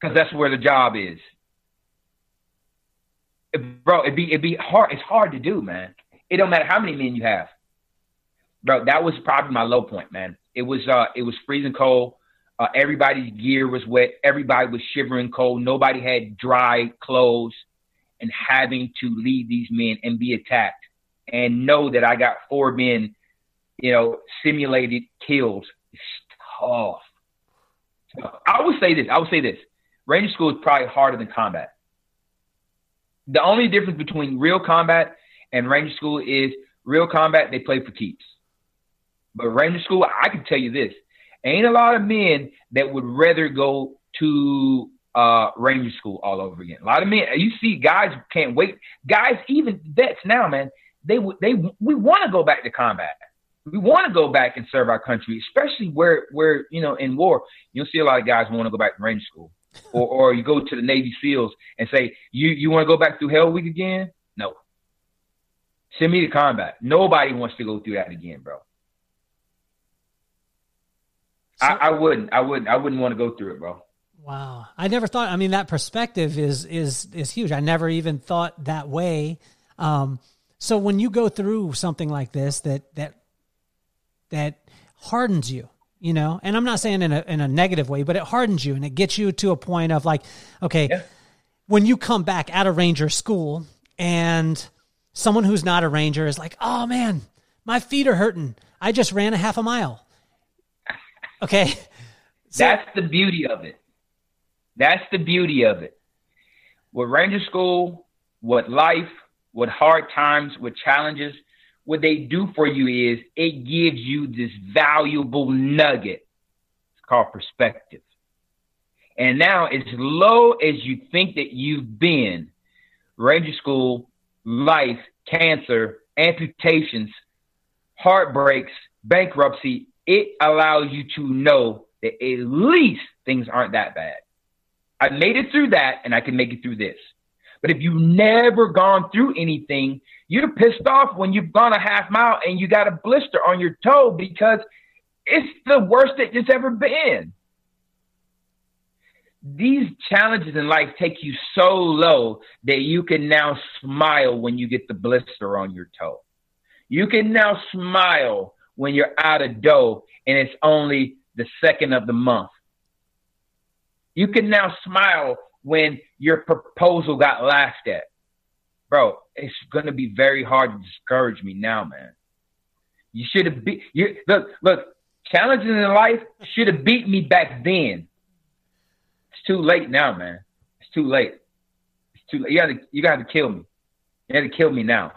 Because that's where the job is. Bro, it'd be it'd be hard. It's hard to do, man. It don't matter how many men you have. Bro, that was probably my low point, man. It was uh it was freezing cold. Uh, everybody's gear was wet. Everybody was shivering cold. Nobody had dry clothes. And having to lead these men and be attacked and know that I got four men, you know, simulated kills. It's tough. I would say this. I would say this. Ranger school is probably harder than combat. The only difference between real combat and Ranger school is real combat, they play for keeps. But Ranger school, I can tell you this. Ain't a lot of men that would rather go to uh, Ranger school all over again. A lot of men, you see guys can't wait. Guys, even vets now, man, they they we want to go back to combat. We want to go back and serve our country, especially where where you know in war. You'll see a lot of guys want to go back to Ranger school, or or you go to the Navy SEALs and say you you want to go back through Hell Week again? No. Send me to combat. Nobody wants to go through that again, bro. So, I, I wouldn't. I wouldn't. I wouldn't want to go through it, bro. Wow. I never thought. I mean, that perspective is is is huge. I never even thought that way. Um, so when you go through something like this, that that that hardens you, you know, and I'm not saying in a in a negative way, but it hardens you and it gets you to a point of like, okay, yeah. when you come back out of ranger school and someone who's not a ranger is like, oh man, my feet are hurting. I just ran a half a mile. Okay. So, That's the beauty of it. That's the beauty of it. With Ranger School, what life, what hard times, what challenges, what they do for you is it gives you this valuable nugget. It's called perspective. And now, as low as you think that you've been, Ranger School, life, cancer, amputations, heartbreaks, bankruptcy, it allows you to know that at least things aren't that bad. I made it through that and I can make it through this. But if you've never gone through anything, you're pissed off when you've gone a half mile and you got a blister on your toe because it's the worst that it's ever been. These challenges in life take you so low that you can now smile when you get the blister on your toe. You can now smile when you're out of dough and it's only the second of the month. You can now smile when your proposal got laughed at. Bro, it's going to be very hard to discourage me now, man. You should have beat you look look, challenges in life should have beat me back then. It's too late now, man. It's too late. It's too late. You got to you got to kill me. You got to kill me now.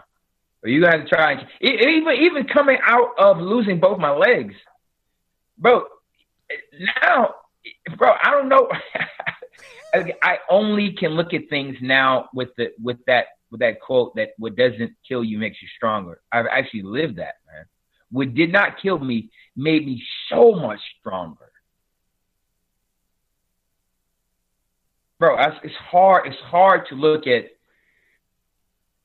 Or you got to try and, even even coming out of losing both my legs, bro. Now bro, I don't know. I only can look at things now with the with that with that quote that what doesn't kill you makes you stronger. I've actually lived that, man. What did not kill me made me so much stronger. Bro, it's hard. It's hard to look at.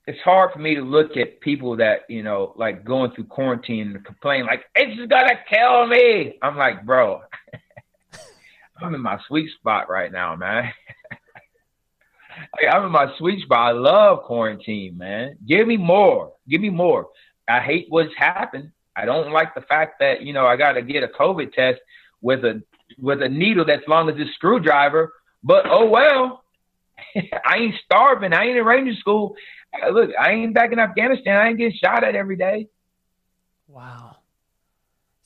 It's hard for me to look at people that you know, like going through quarantine and complain, like it's gonna kill me. I'm like, bro, I'm in my sweet spot right now, man. I'm in my sweet spot. I love quarantine, man. Give me more. Give me more. I hate what's happened. I don't like the fact that you know I got to get a COVID test with a with a needle that's long as this screwdriver. But oh well, I ain't starving. I ain't in Ranger school. Look, I ain't back in Afghanistan. I ain't getting shot at every day. Wow.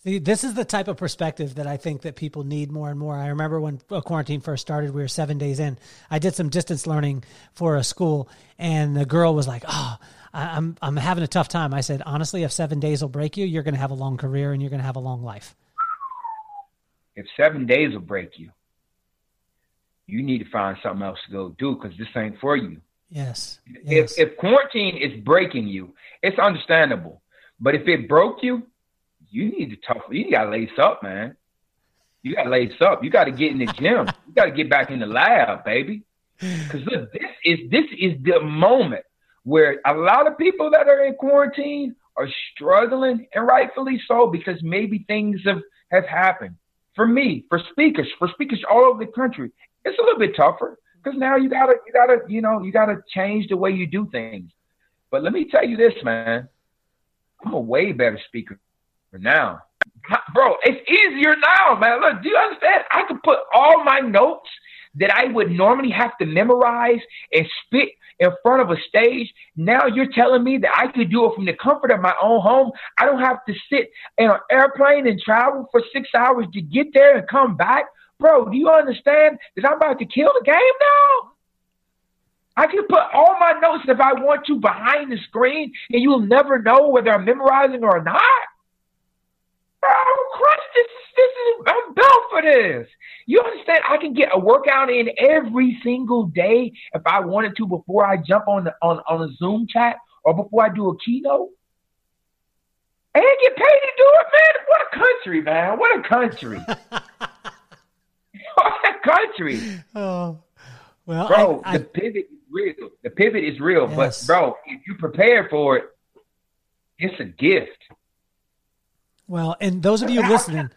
See, this is the type of perspective that I think that people need more and more. I remember when uh, quarantine first started, we were seven days in. I did some distance learning for a school, and the girl was like, "Oh, I'm I'm having a tough time." I said, "Honestly, if seven days will break you, you're going to have a long career and you're going to have a long life." If seven days will break you, you need to find something else to go do because this ain't for you. Yes. yes. If if quarantine is breaking you, it's understandable. But if it broke you, you need to tough. You got to lace up, man. You got to lace up. You got to get in the gym. you got to get back in the lab, baby. Because look, this is this is the moment where a lot of people that are in quarantine are struggling, and rightfully so, because maybe things have have happened. For me, for speakers, for speakers all over the country, it's a little bit tougher because now you gotta you gotta you know you gotta change the way you do things. But let me tell you this, man, I'm a way better speaker now. Bro, it's easier now, man. Look, do you understand? I can put all my notes that I would normally have to memorize and spit in front of a stage. Now you're telling me that I could do it from the comfort of my own home. I don't have to sit in an airplane and travel for six hours to get there and come back. Bro, do you understand that I'm about to kill the game now? I can put all my notes if I want to behind the screen, and you'll never know whether I'm memorizing or not. This. This is I'm built for this. You understand? I can get a workout in every single day if I wanted to before I jump on the on, on a Zoom chat or before I do a keynote. And get paid to do it, man. What a country, man. What a country. what a country. Oh. Well, bro, I, I, the pivot is real. The pivot is real, yes. but bro, if you prepare for it, it's a gift. Well, and those of you listening,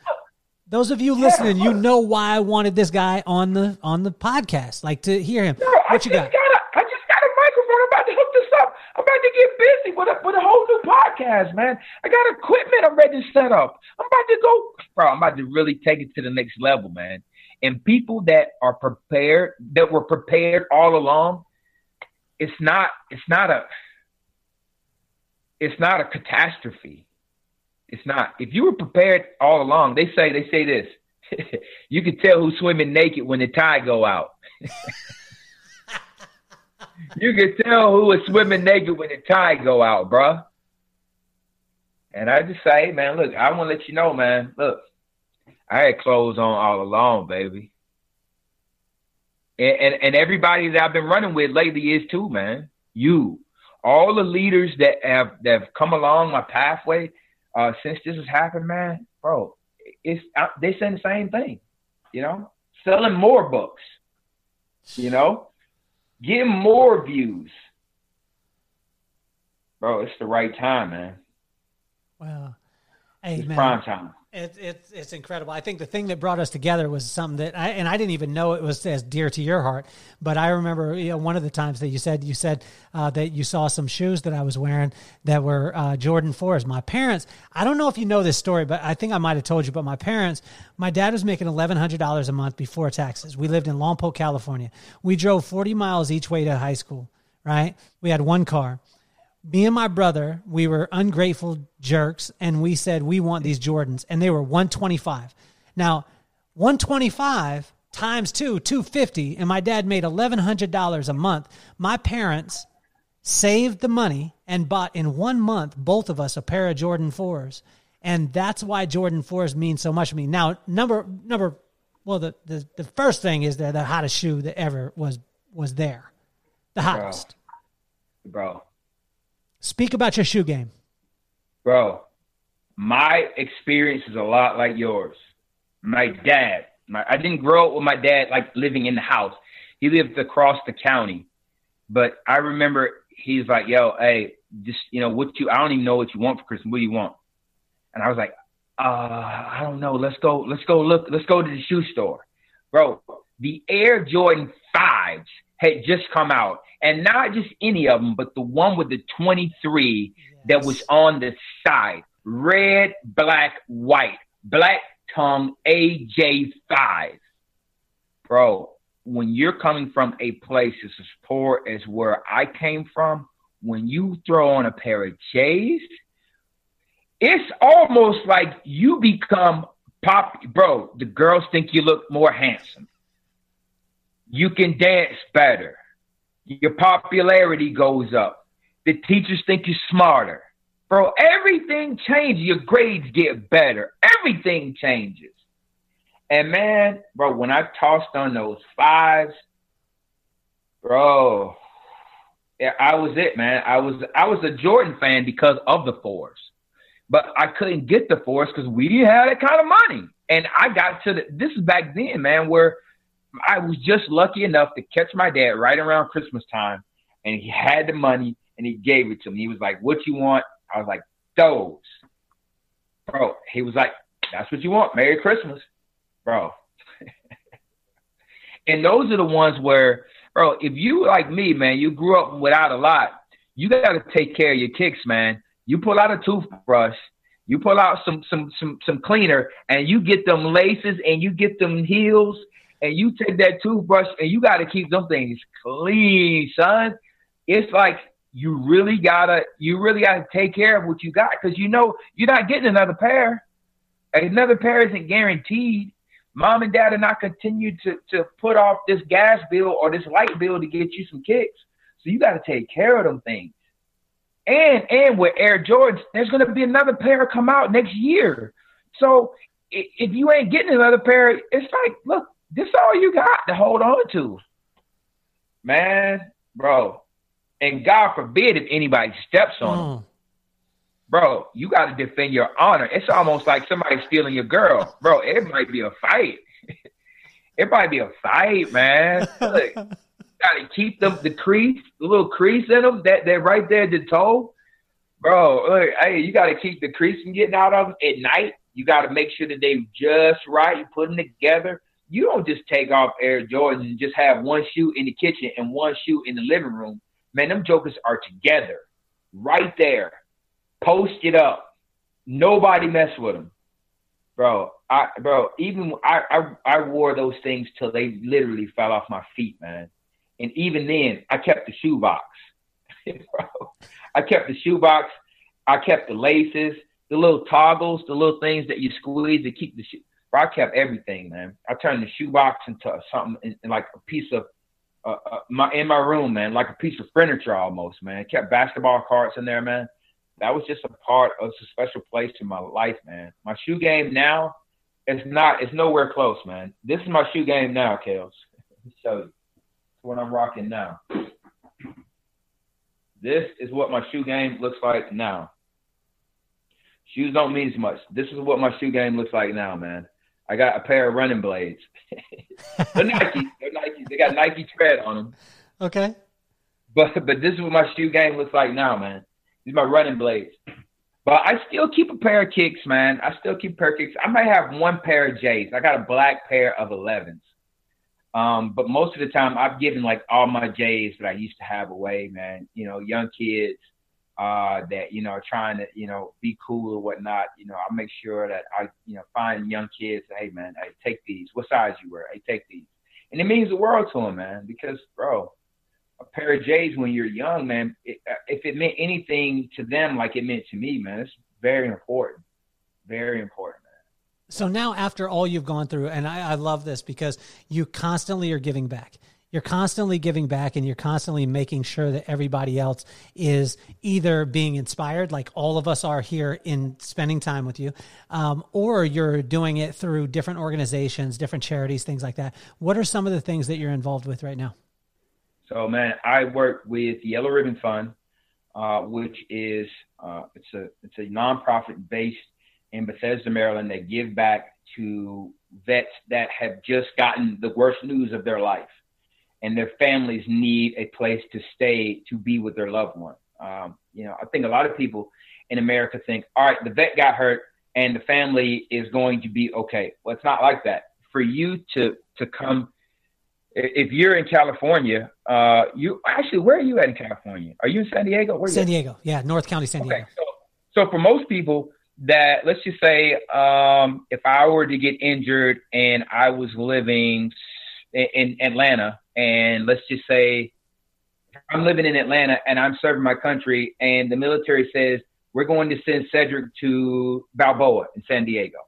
those of you listening, you know why I wanted this guy on the on the podcast, like to hear him. No, what you got? got a, I just got a microphone. I'm about to hook this up. I'm about to get busy with a with a whole new podcast, man. I got equipment I'm ready to set up. I'm about to go, bro. I'm about to really take it to the next level, man. And people that are prepared, that were prepared all along, it's not. It's not a. It's not a catastrophe it's not. If you were prepared all along, they say they say this. you can tell who's swimming naked when the tide go out. you can tell who is swimming naked when the tide go out, bruh. And I just say, man, look, I want to let you know, man. Look, I had clothes on all along, baby. And, and and everybody that I've been running with lately is too, man. You, all the leaders that have that have come along my pathway, uh, since this has happened, man, bro, it's they saying the same thing. You know, selling more books. You know, getting more views. Bro, it's the right time, man. Well, hey, it's man. prime time. It, it's it's incredible. I think the thing that brought us together was something that I and I didn't even know it was as dear to your heart. But I remember you know, one of the times that you said you said uh, that you saw some shoes that I was wearing that were uh, Jordan fours. My parents. I don't know if you know this story, but I think I might have told you. But my parents, my dad was making eleven hundred dollars a month before taxes. We lived in Lompoc, California. We drove forty miles each way to high school. Right. We had one car me and my brother, we were ungrateful jerks, and we said we want these Jordans, and they were 125. Now, 125 times two, 250, and my dad made $1,100 a month. My parents saved the money and bought in one month, both of us, a pair of Jordan 4s. And that's why Jordan 4s mean so much to me. Now, number, number, well, the, the, the first thing is that the hottest shoe that ever was, was there. The hottest. Bro. Bro Speak about your shoe game. Bro, my experience is a lot like yours. My dad, my, I didn't grow up with my dad like living in the house. He lived across the county. But I remember he's like, yo, hey, just, you know, what you, I don't even know what you want for Christmas. What do you want? And I was like, uh, I don't know. Let's go, let's go look, let's go to the shoe store. Bro, the Air Jordan 5s had just come out and not just any of them, but the one with the 23 yes. that was on the side, red, black, white, black tongue AJ5. Bro, when you're coming from a place as poor as where I came from, when you throw on a pair of J's, it's almost like you become pop, bro. The girls think you look more handsome. You can dance better your popularity goes up. The teachers think you're smarter. Bro, everything changes. Your grades get better. Everything changes. And man, bro, when I tossed on those fives, bro, I was it, man. I was I was a Jordan fan because of the fours. But I couldn't get the fours because we didn't have that kind of money. And I got to the, this is back then, man, where I was just lucky enough to catch my dad right around Christmas time, and he had the money and he gave it to me. He was like, "What you want?" I was like, "Those." Bro, he was like, "That's what you want. Merry Christmas." Bro. and those are the ones where, bro, if you like me, man, you grew up without a lot, you got to take care of your kicks, man. You pull out a toothbrush, you pull out some some some some cleaner, and you get them laces and you get them heels, and you take that toothbrush and you got to keep them things clean, son. It's like you really gotta you really gotta take care of what you got because you know you're not getting another pair. Another pair isn't guaranteed. Mom and dad are not continue to to put off this gas bill or this light bill to get you some kicks. So you got to take care of them things. And and with Air Jordans, there's to be another pair come out next year. So if you ain't getting another pair, it's like, look, this is all you got to hold on to, man, bro. And God forbid if anybody steps on them. Mm. Bro, you got to defend your honor. It's almost like somebody stealing your girl. Bro, it might be a fight. it might be a fight, man. Look, got to keep them the crease, the little crease in them that they're right there at the toe. Bro, look, hey, you got to keep the crease from getting out of them at night. You got to make sure that they just right. You put them together. You don't just take off Air Jordans and just have one shoe in the kitchen and one shoe in the living room. Man, them jokers are together, right there, posted up. Nobody mess with them, bro. I, bro, even I, I, I wore those things till they literally fell off my feet, man. And even then, I kept the shoe shoebox. I kept the shoebox. I kept the laces, the little toggles, the little things that you squeeze to keep the shoe. I kept everything, man. I turned the shoebox into something in, in like a piece of uh, uh, my in my room, man, like a piece of furniture almost, man. Kept basketball cards in there, man. That was just a part of a special place in my life, man. My shoe game now, it's not, it's nowhere close, man. This is my shoe game now, me show you what I'm rocking now. This is what my shoe game looks like now. Shoes don't mean as much. This is what my shoe game looks like now, man. I got a pair of running blades. they're Nike. They're Nike. They got Nike tread on them. Okay. But but this is what my shoe game looks like now, man. These are my running blades. But I still keep a pair of kicks, man. I still keep a pair of kicks. I might have one pair of J's. I got a black pair of 11s. Um, but most of the time, I've given like all my J's that I used to have away, man. You know, young kids uh, that you know are trying to you know be cool or whatnot. You know, I make sure that I you know find young kids. Hey, man, hey, take these. What size you wear? Hey, take these. And it means the world to them, man. Because, bro, a pair of J's when you're young, man. It, uh, if it meant anything to them like it meant to me, man, it's very important. Very important. So now, after all you've gone through, and I, I, love this because you constantly are giving back. You're constantly giving back and you're constantly making sure that everybody else is either being inspired, like all of us are here in spending time with you, um, or you're doing it through different organizations, different charities, things like that. What are some of the things that you're involved with right now? So, man, I work with Yellow Ribbon Fund, uh, which is uh, it's a it's a nonprofit based in Bethesda, Maryland that give back to vets that have just gotten the worst news of their life and their families need a place to stay to be with their loved one. Um, you know, I think a lot of people in America think, all right, the vet got hurt and the family is going to be okay. Well, it's not like that. For you to to come, if you're in California, uh, you actually, where are you at in California? Are you in San Diego? Where San Diego, yeah, North County, San Diego. Okay, so, so for most people, that let's just say um, if I were to get injured and I was living in, in Atlanta, and let's just say I'm living in Atlanta and I'm serving my country, and the military says we're going to send Cedric to Balboa in San Diego.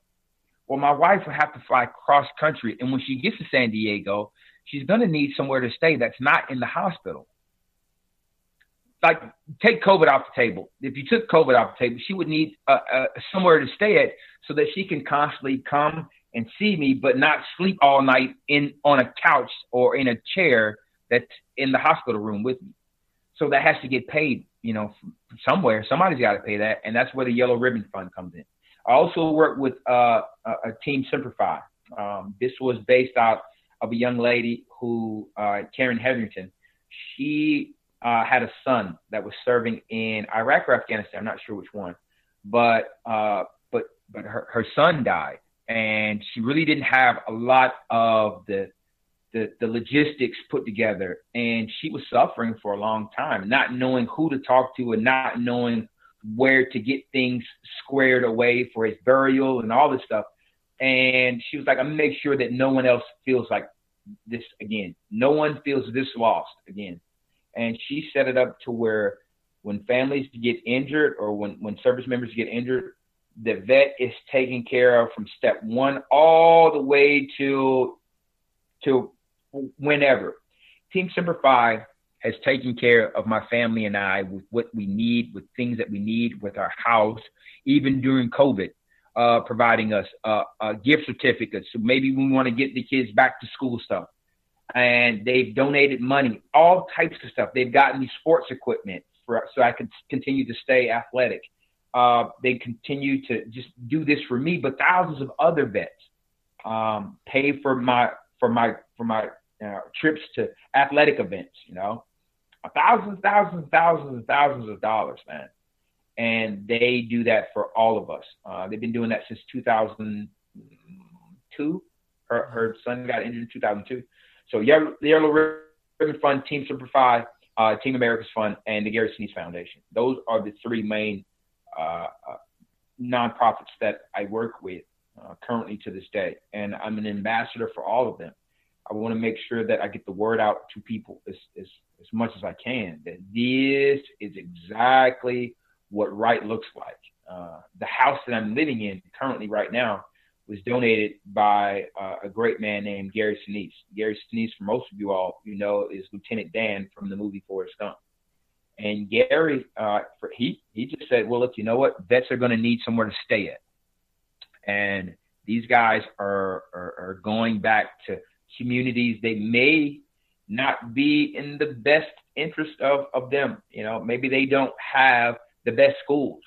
Well, my wife will have to fly cross country, and when she gets to San Diego, she's going to need somewhere to stay that's not in the hospital like take COVID off the table. If you took COVID off the table, she would need uh, uh, somewhere to stay at so that she can constantly come and see me, but not sleep all night in on a couch or in a chair that's in the hospital room with me. So that has to get paid, you know, somewhere. Somebody's got to pay that, and that's where the Yellow Ribbon Fund comes in. I also worked with uh, a, a team Semper Fi. Um, this was based out of a young lady who, uh, Karen Hetherington, she uh, had a son that was serving in Iraq or Afghanistan. I'm not sure which one, but uh, but but her, her son died, and she really didn't have a lot of the, the the logistics put together, and she was suffering for a long time, not knowing who to talk to and not knowing where to get things squared away for his burial and all this stuff. And she was like, I'm gonna make sure that no one else feels like this again. No one feels this lost again. And she set it up to where when families get injured or when, when service members get injured, the vet is taken care of from step one all the way to to whenever. Team Semper Fi has taken care of my family and I with what we need, with things that we need with our house, even during COVID, uh, providing us uh, gift certificates. So maybe we want to get the kids back to school stuff. And they've donated money, all types of stuff. They've gotten me sports equipment for so I could continue to stay athletic. Uh, they continue to just do this for me, but thousands of other vets um, pay for my for my for my uh, trips to athletic events. You know, thousands, thousands, thousands, and thousands of dollars, man. And they do that for all of us. Uh, they've been doing that since 2002. Her, her son got injured in 2002. So the Yellow Ribbon Fund, Team Semper Fi, uh, Team America's Fund, and the Gary Sinise Foundation. Those are the three main uh, nonprofits that I work with uh, currently to this day. And I'm an ambassador for all of them. I want to make sure that I get the word out to people as, as, as much as I can that this is exactly what right looks like. Uh, the house that I'm living in currently right now was donated by uh, a great man named Gary Sinise. Gary Sinise, for most of you all, you know, is Lieutenant Dan from the movie Forrest Gump. And Gary, uh, for, he he just said, "Well, look, you know what? Vets are going to need somewhere to stay at, and these guys are, are are going back to communities they may not be in the best interest of, of them. You know, maybe they don't have the best schools.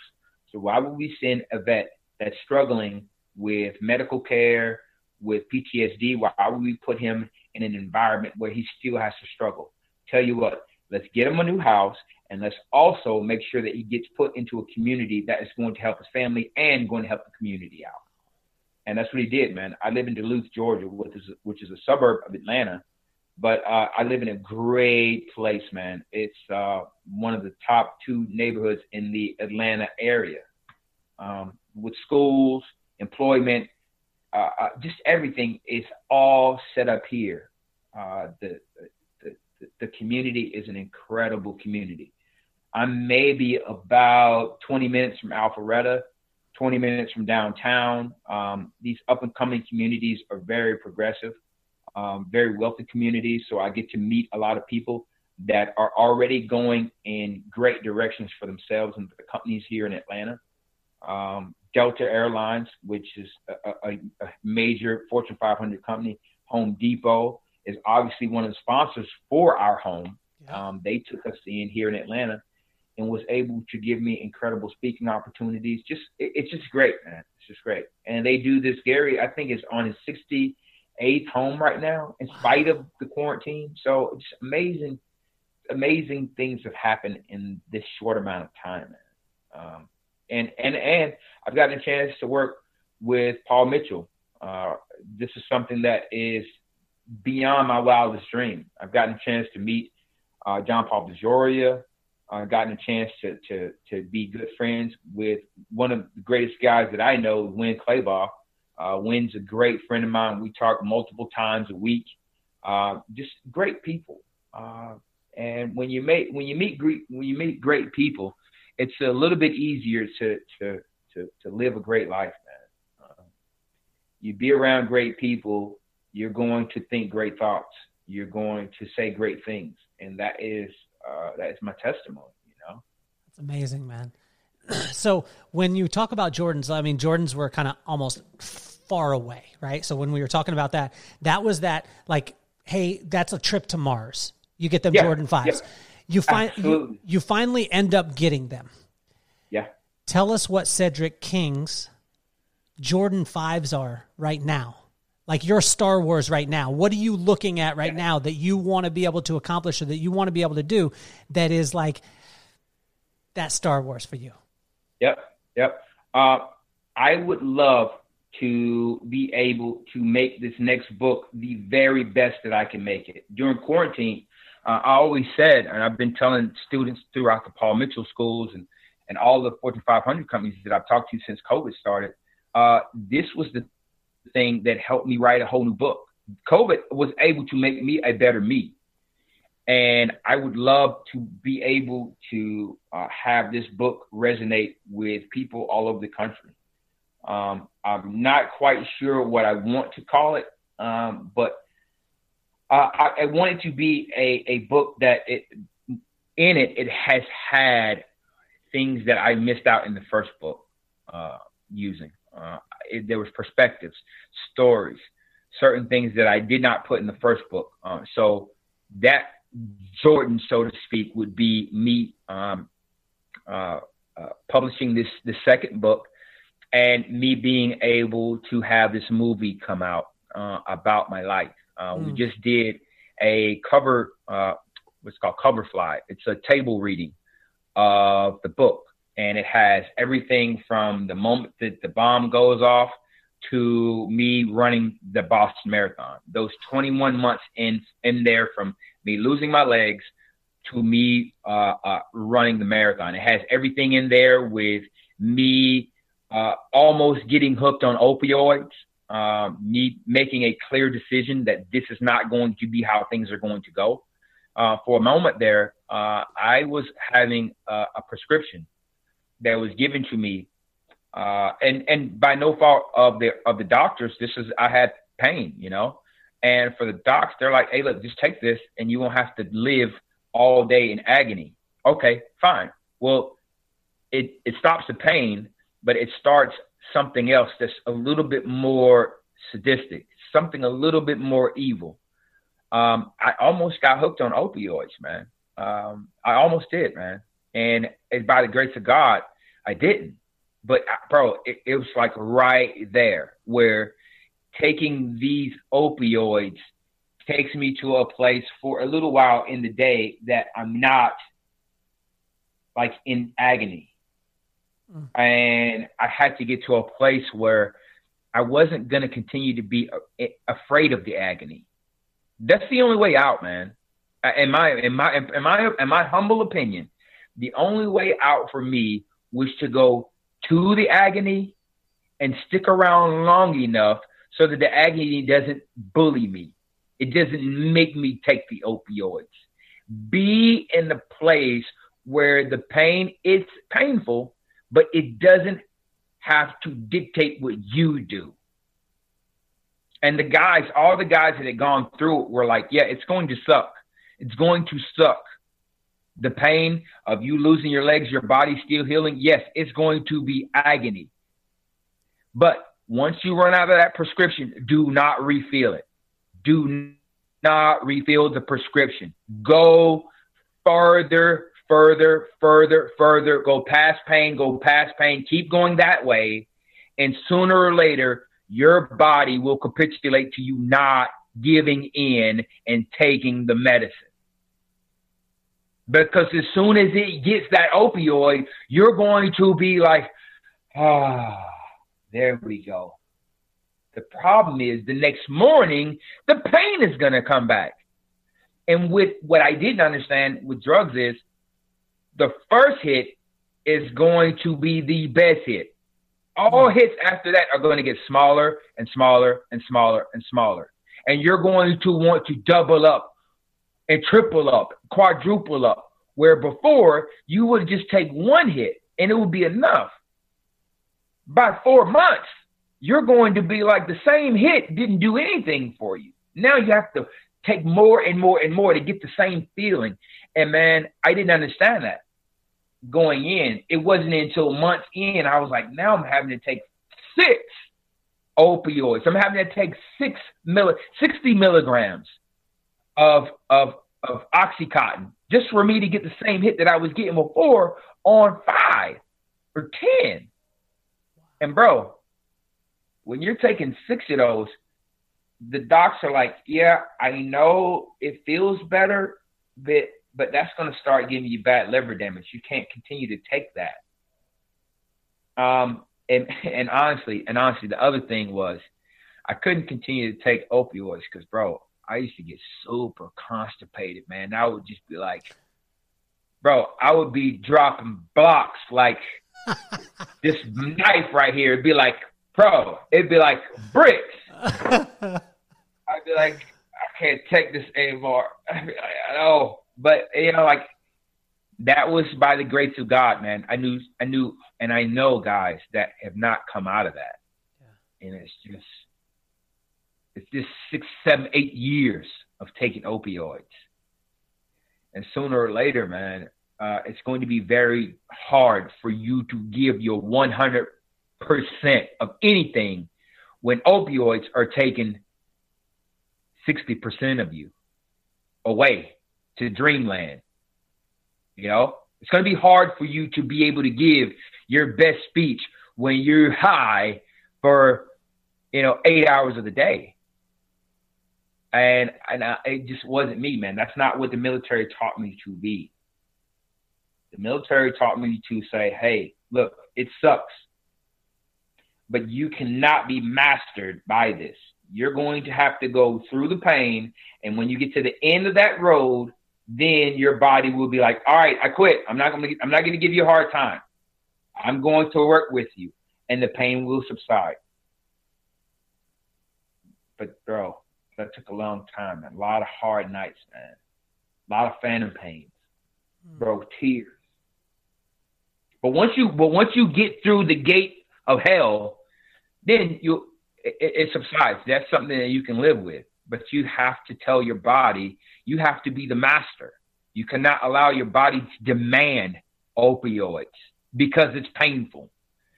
So why would we send a vet that's struggling with medical care, with PTSD? Why would we put him in an environment where he still has to struggle? Tell you what, let's get him a new house and let's also make sure that he gets put into a community that is going to help his family and going to help the community out and that's what he did, man. I live in Duluth, Georgia, which is which is a suburb of Atlanta, but uh, I live in a great place, man. It's uh, one of the top two neighborhoods in the Atlanta area, um, with schools, employment, uh, uh just everything is all set up here. Uh, the, the the community is an incredible community. I'm maybe about 20 minutes from Alpharetta 20 minutes from downtown. Um, these up and coming communities are very progressive, um, very wealthy communities. So I get to meet a lot of people that are already going in great directions for themselves and for the companies here in Atlanta. Um, Delta Airlines, which is a, a, a, major Fortune 500 company, Home Depot is obviously one of the sponsors for our home. Yeah. Um, they took us in here in Atlanta and was able to give me incredible speaking opportunities. Just it, it's just great, man. It's just great. And they do this. Gary, I think, is on his 68th home right now, in spite of the quarantine. So it's amazing, amazing things have happened in this short amount of time, man. Um, and and and I've gotten a chance to work with Paul Mitchell. Uh, this is something that is beyond my wildest dream. I've gotten a chance to meet uh, John Paul DeJoria, uh, gotten a chance to, to, to be good friends with one of the greatest guys that I know, Winn Claybaugh. Uh, Winn's a great friend of mine. We talk multiple times a week. Uh, just great people. Uh, and when you meet when you meet great when you meet great people, it's a little bit easier to to to, to live a great life, man. Uh, you be around great people, you're going to think great thoughts. You're going to say great things, and that is uh, that is my testimony. You know, that's amazing, man. so when you talk about Jordans, I mean Jordans were kind of almost far away, right? So when we were talking about that, that was that like, hey, that's a trip to Mars. You get them yeah, Jordan fives. Yeah. You find you, you finally end up getting them. Yeah. Tell us what Cedric King's Jordan 5s are right now? Like your Star Wars right now. What are you looking at right now that you want to be able to accomplish or that you want to be able to do that is like that Star Wars for you? Yep. Yep. Uh, I would love to be able to make this next book the very best that I can make it. During quarantine, uh, I always said, and I've been telling students throughout the Paul Mitchell schools and, and all the Fortune 500 companies that I've talked to since COVID started, uh, this was the thing that helped me write a whole new book. COVID was able to make me a better me. And I would love to be able to uh, have this book resonate with people all over the country. Um, I'm not quite sure what I want to call it, um, but I, I, want it to be a, a book that it, in it it has had things that I missed out in the first book uh, using. Uh, it, there was perspectives, stories, certain things that I did not put in the first book. Uh, so that Jordan, so to speak, would be me um, uh, uh, publishing this the second book and me being able to have this movie come out uh, about my life. Uh, mm. We just did a cover, uh, what's called Coverfly. It's a table reading of the book, and it has everything from the moment that the bomb goes off to me running the Boston Marathon. Those 21 months in in there from me losing my legs to me uh, uh, running the marathon. It has everything in there with me uh, almost getting hooked on opioids, uh, me making a clear decision that this is not going to be how things are going to go. Uh, for a moment there, uh, I was having a, prescription that was given to me, uh, and and by no fault of the of the doctors, this is I had pain, you know, and for the docs, they're like, hey, look, just take this, and you won't have to live all day in agony. Okay, fine. Well, it it stops the pain but it starts something else that's a little bit more sadistic, something a little bit more evil. Um, I almost got hooked on opioids, man. Um, I almost did, man. And by the grace of God, I didn't. But uh, bro, it, it was like right there where taking these opioids takes me to a place for a little while in the day that I'm not like in agony. Mm. And I had to get to a place where I wasn't going to continue to be afraid of the agony. That's the only way out, man. Uh, in my in my in my in my humble opinion, the only way out for me was to go to the agony and stick around long enough so that the agony doesn't bully me. It doesn't make me take the opioids. Be in the place where the pain, it's painful, but it doesn't have to dictate what you do. And the guys, all the guys that had gone through it were like, yeah, it's going to suck. It's going to suck. The pain of you losing your legs, your body still healing, yes, it's going to be agony. But once you run out of that prescription, do not refill it. Do not refill the prescription. Go further further, further, further, go past pain, go past pain, keep going that way. And sooner or later, your body will capitulate to you not giving in and taking the medicine. Because as soon as it gets that opioid, you're going to be like, ah, there we go. The problem is the next morning, the pain is going to come back. And with what I didn't understand with drugs is the first hit is going to be the best hit. All hits after that are going to get smaller and smaller and smaller and smaller. And you're going to want to double up and triple up, quadruple up, where before you would just take one hit and it would be enough. By four months, you're going to be like the same hit didn't do anything for you. Now you have to take more and more and more to get the same feeling. And man, I didn't understand that going in. It wasn't until months in I was like, now I'm having to take six opioids. I'm having to take six milli, 60 milligrams of of of oxycontin just for me to get the same hit that I was getting before on five or ten. And bro, when you're taking six of those, the docs are like, yeah, I know it feels better, but but that's going to start giving you bad liver damage. You can't continue to take that. Um, and and honestly, and honestly, the other thing was, I couldn't continue to take opioids because, bro, I used to get super constipated, man. I would just be like, bro, I would be dropping blocks like this knife right here. It'd be like, bro, it'd be like bricks. I'd be like, I can't take this anymore. I'd be like, oh, but you know, like that was by the grace of God, man. I knew, I knew, and I know guys that have not come out of that, yeah. and it's just, it's just six, seven, eight years of taking opioids, and sooner or later, man, uh, it's going to be very hard for you to give your 100 percent of anything when opioids are taking 60% of you away to dreamland. You know, it's going to be hard for you to be able to give your best speech when you're high for, you know, eight hours of the day. And, and I, it just wasn't me, man. That's not what the military taught me to be. The military taught me to say, hey, look, it sucks, but you cannot be mastered by this. You're going to have to go through the pain. And when you get to the end of that road, then your body will be like, all right, I quit. I'm not going to, I'm not going to give you a hard time. I'm going to work with you and the pain will subside. But bro, that took a long time, man. A lot of hard nights, man. A lot of phantom pains, hmm. bro, tears. But once you, but once you get through the gate of hell, then you, it, it subsides. That's something that you can live with. But you have to tell your body you have to be the master. You cannot allow your body to demand opioids because it's painful.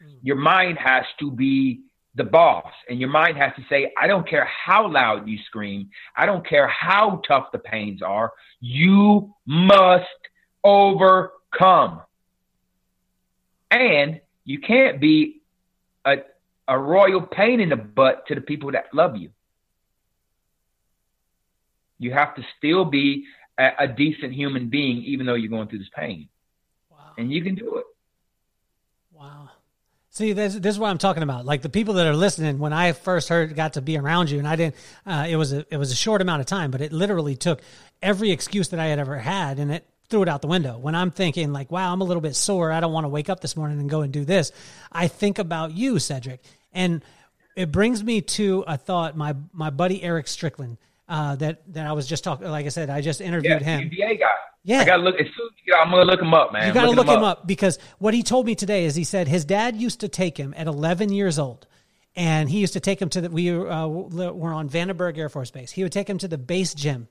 Mm. Your mind has to be the boss, and your mind has to say, I don't care how loud you scream, I don't care how tough the pains are, you must overcome. And you can't be a, a royal pain in the butt to the people that love you. You have to still be a, a decent human being, even though you're going through this pain. Wow. And you can do it. Wow. See, this, this is what I'm talking about. Like the people that are listening, when I first heard, got to be around you, and I didn't. Uh, it was a it was a short amount of time, but it literally took every excuse that I had ever had, and it threw it out the window. When I'm thinking like, wow, I'm a little bit sore. I don't want to wake up this morning and go and do this. I think about you, Cedric, and it brings me to a thought. My my buddy Eric Strickland uh, that that I was just talking. Like I said, I just interviewed yeah, him. NBA guy. Yeah, I gotta look. As soon as I'm gonna look him up, man. You gotta look him, him up. up because what he told me today is he said his dad used to take him at 11 years old, and he used to take him to the. We uh, were on Vandenberg Air Force Base. He would take him to the base gym,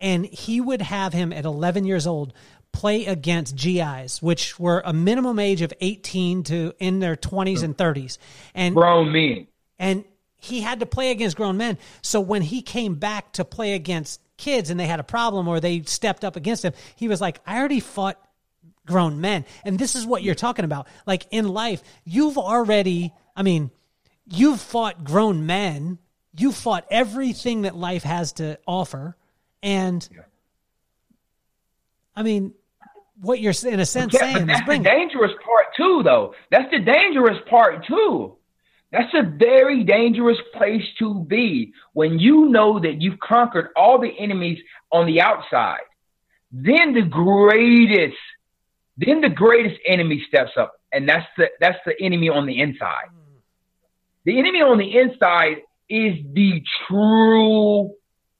and he would have him at 11 years old play against GIs, which were a minimum age of 18 to in their 20s and 30s, and grown men. And he had to play against grown men. So when he came back to play against kids and they had a problem or they stepped up against him, he was like, I already fought grown men. And this is what you're talking about. Like in life, you've already, I mean, you've fought grown men, you've fought everything that life has to offer. And I mean, what you're in a sense yeah, saying that's is bring the dangerous part too, though. That's the dangerous part too. That's a very dangerous place to be when you know that you've conquered all the enemies on the outside. Then the greatest, then the greatest enemy steps up, and that's the that's the enemy on the inside. The enemy on the inside is the true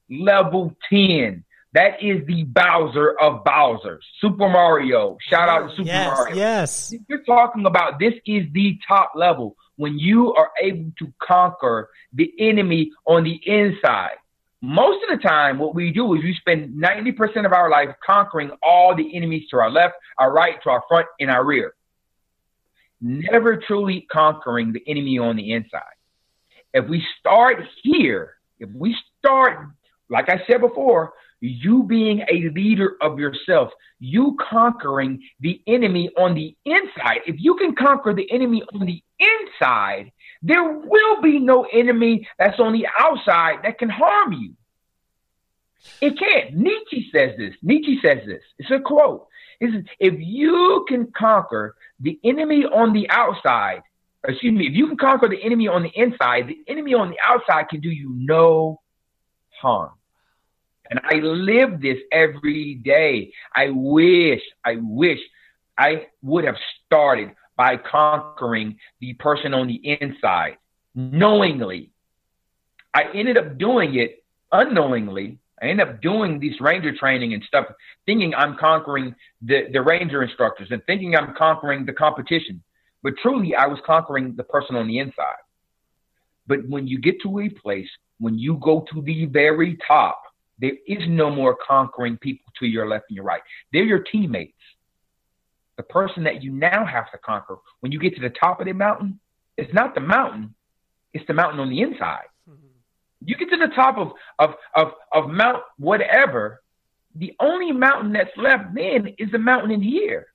level 10. That is the Bowser of Bowsers. Super Mario. Shout out to Super yes, Mario. Yes. You're talking about this is the top level when you are able to conquer the enemy on the inside. Most of the time, what we do is we spend 90% of our life conquering all the enemies to our left, our right, to our front, and our rear. Never truly conquering the enemy on the inside. If we start here, if we start, like I said before, you being a leader of yourself, you conquering the enemy on the inside. If you can conquer the enemy on the inside, There will be no enemy that's on the outside that can harm you. It can't. Nietzsche says this. Nietzsche says this. It's a quote. It's, if you can conquer the enemy on the outside, excuse me, if you can conquer the enemy on the inside, the enemy on the outside can do you no harm. And I live this every day. I wish, I wish I would have started by conquering the person on the inside knowingly. I ended up doing it unknowingly. I ended up doing this ranger training and stuff, thinking I'm conquering the, the ranger instructors and thinking I'm conquering the competition. But truly, I was conquering the person on the inside. But when you get to a place, when you go to the very top, there is no more conquering people to your left and your right. They're your teammates. The person that you now have to conquer when you get to the top of the mountain, it's not the mountain, it's the mountain on the inside. Mm-hmm. You get to the top of, of, of, of Mount whatever, the only mountain that's left then is the mountain in here.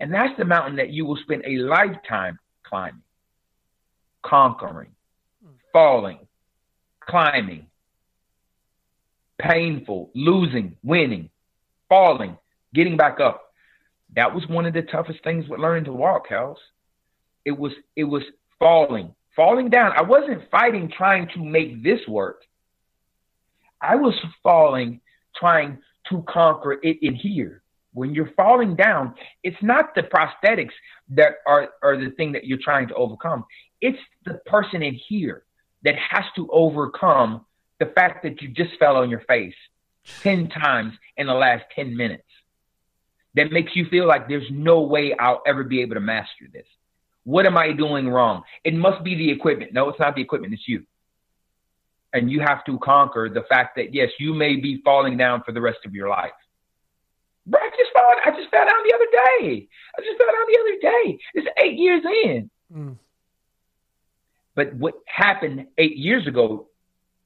And that's the mountain that you will spend a lifetime climbing, conquering, hmm. falling, climbing, painful, losing, winning, falling, getting back up. That was one of the toughest things with learning to walk, House. It was it was falling, falling down. I wasn't fighting trying to make this work. I was falling trying to conquer it in here. When you're falling down, it's not the prosthetics that are, are the thing that you're trying to overcome. It's the person in here that has to overcome the fact that you just fell on your face 10 times in the last 10 minutes that makes you feel like there's no way I'll ever be able to master this. What am I doing wrong? It must be the equipment. No, it's not the equipment, it's you. And you have to conquer the fact that yes, you may be falling down for the rest of your life. Bro, I just fell, I just fell down the other day. I just fell down the other day. It's eight years in. Mm. But what happened eight years ago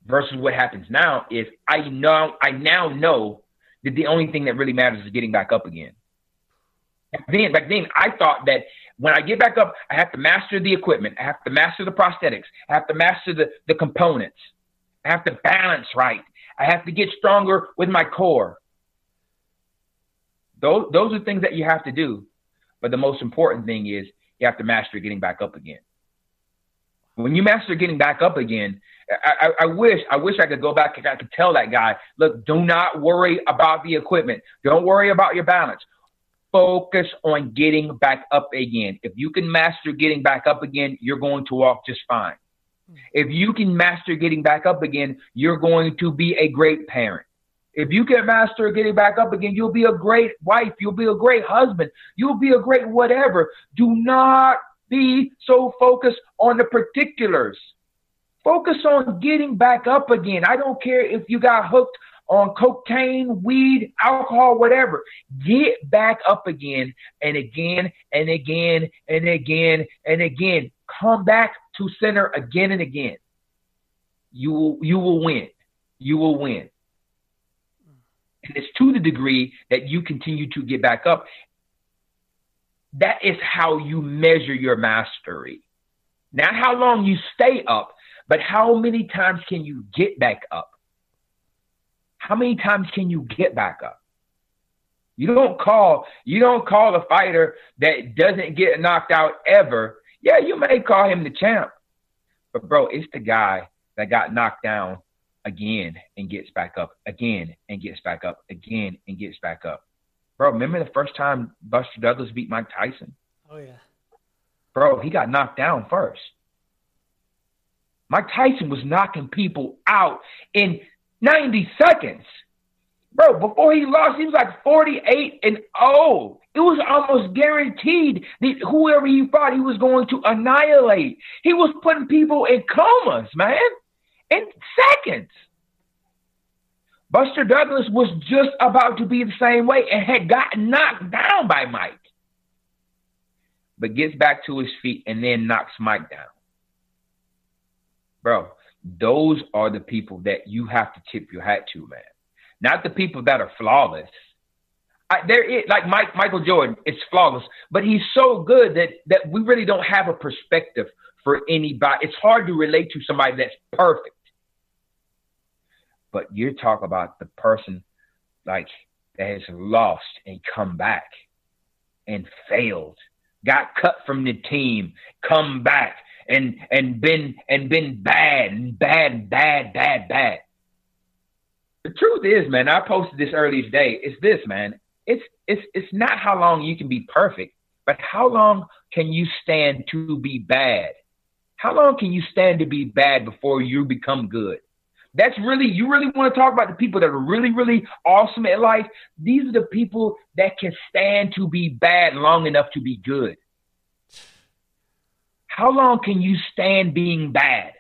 versus what happens now is I know I now know that the only thing that really matters is getting back up again. Back then, back then, I thought that when I get back up, I have to master the equipment. I have to master the prosthetics. I have to master the, the components. I have to balance right. I have to get stronger with my core. Those, those are things that you have to do. But the most important thing is you have to master getting back up again. When you master getting back up again, I, I, wish I wish I could go back and I could tell that guy, look, do not worry about the equipment. Don't worry about your balance. Focus on getting back up again. If you can master getting back up again, you're going to walk just fine. Hmm. If you can master getting back up again, you're going to be a great parent. If you can master getting back up again, you'll be a great wife. You'll be a great husband. You'll be a great whatever. Do not be so focused on the particulars. Focus on getting back up again. I don't care if you got hooked on cocaine, weed, alcohol, whatever. Get back up again and again and again and again and again. Come back to center again and again. You will you will win. You will win. And it's to the degree that you continue to get back up. That is how you measure your mastery. Not how long you stay up, but how many times can you get back up? How many times can you get back up? You don't call you don't call a fighter that doesn't get knocked out ever. Yeah, you may call him the champ. But bro, it's the guy that got knocked down again and gets back up, again and gets back up, again and gets back up. Bro, remember the first time Buster Douglas beat Mike Tyson? Oh yeah. Bro, he got knocked down first. Mike Tyson was knocking people out in 90 seconds. Bro, before he lost, he was like 48 and 0. It was almost guaranteed that whoever he fought, he was going to annihilate. He was putting people in comas, man, in seconds. Buster Douglas was just about to be the same way and had gotten knocked down by Mike. But gets back to his feet and then knocks Mike down bro, those are the people that you have to tip your hat to, man. Not the people that are flawless. I, there is like Mike Michael Jordan, it's flawless, but he's so good that that we really don't have a perspective for anybody. It's hard to relate to somebody that's perfect. But you talk about the person like that has lost and come back and failed, got cut from the team, come back and and been and been bad and bad, bad, bad, bad. The truth is, man, I posted this earlier today. It's this, man. It's it's it's not how long you can be perfect, but how long can you stand to be bad? How long can you stand to be bad before you become good? That's really, you really want to talk about the people that are really, really awesome at life. These are the people that can stand to be bad long enough to be good. How long can you stand being bad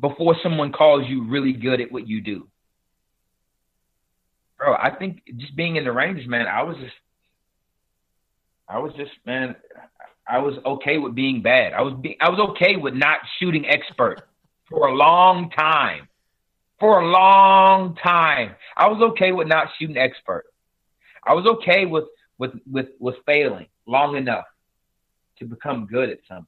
before someone calls you really good at what you do? Bro, I think just being in the Rangers, man, I was just, I was just, man, I was okay with being bad. I was, be, I was okay with not shooting expert for a long time. For a long time. I was okay with not shooting expert. I was okay with with with with failing long enough to become good at something.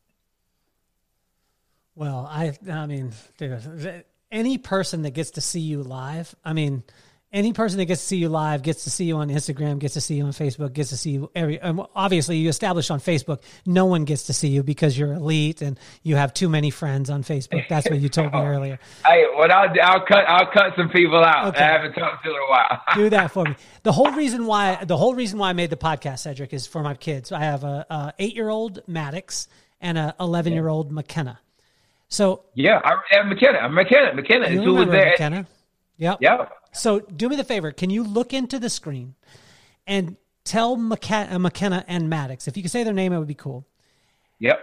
Well, I I mean, dude, any person that gets to see you live, I mean, any person that gets to see you live gets to see you on Instagram, gets to see you on Facebook, gets to see you every. obviously, you establish on Facebook, no one gets to see you because you're elite and you have too many friends on Facebook. That's what you told me oh, earlier. Hey, well, I'll, I'll cut I'll cut some people out. Okay. I haven't talked to in a while. Do that for me. The whole reason why the whole reason why I made the podcast, Cedric, is for my kids. I have a, a eight year old Maddox and a eleven year old McKenna. So yeah, I have McKenna. McKenna. McKenna is who was there. McKenna. Yep. Yep. So do me the favor. Can you look into the screen and tell McKenna, uh, McKenna and Maddox, if you could say their name, it would be cool. Yep.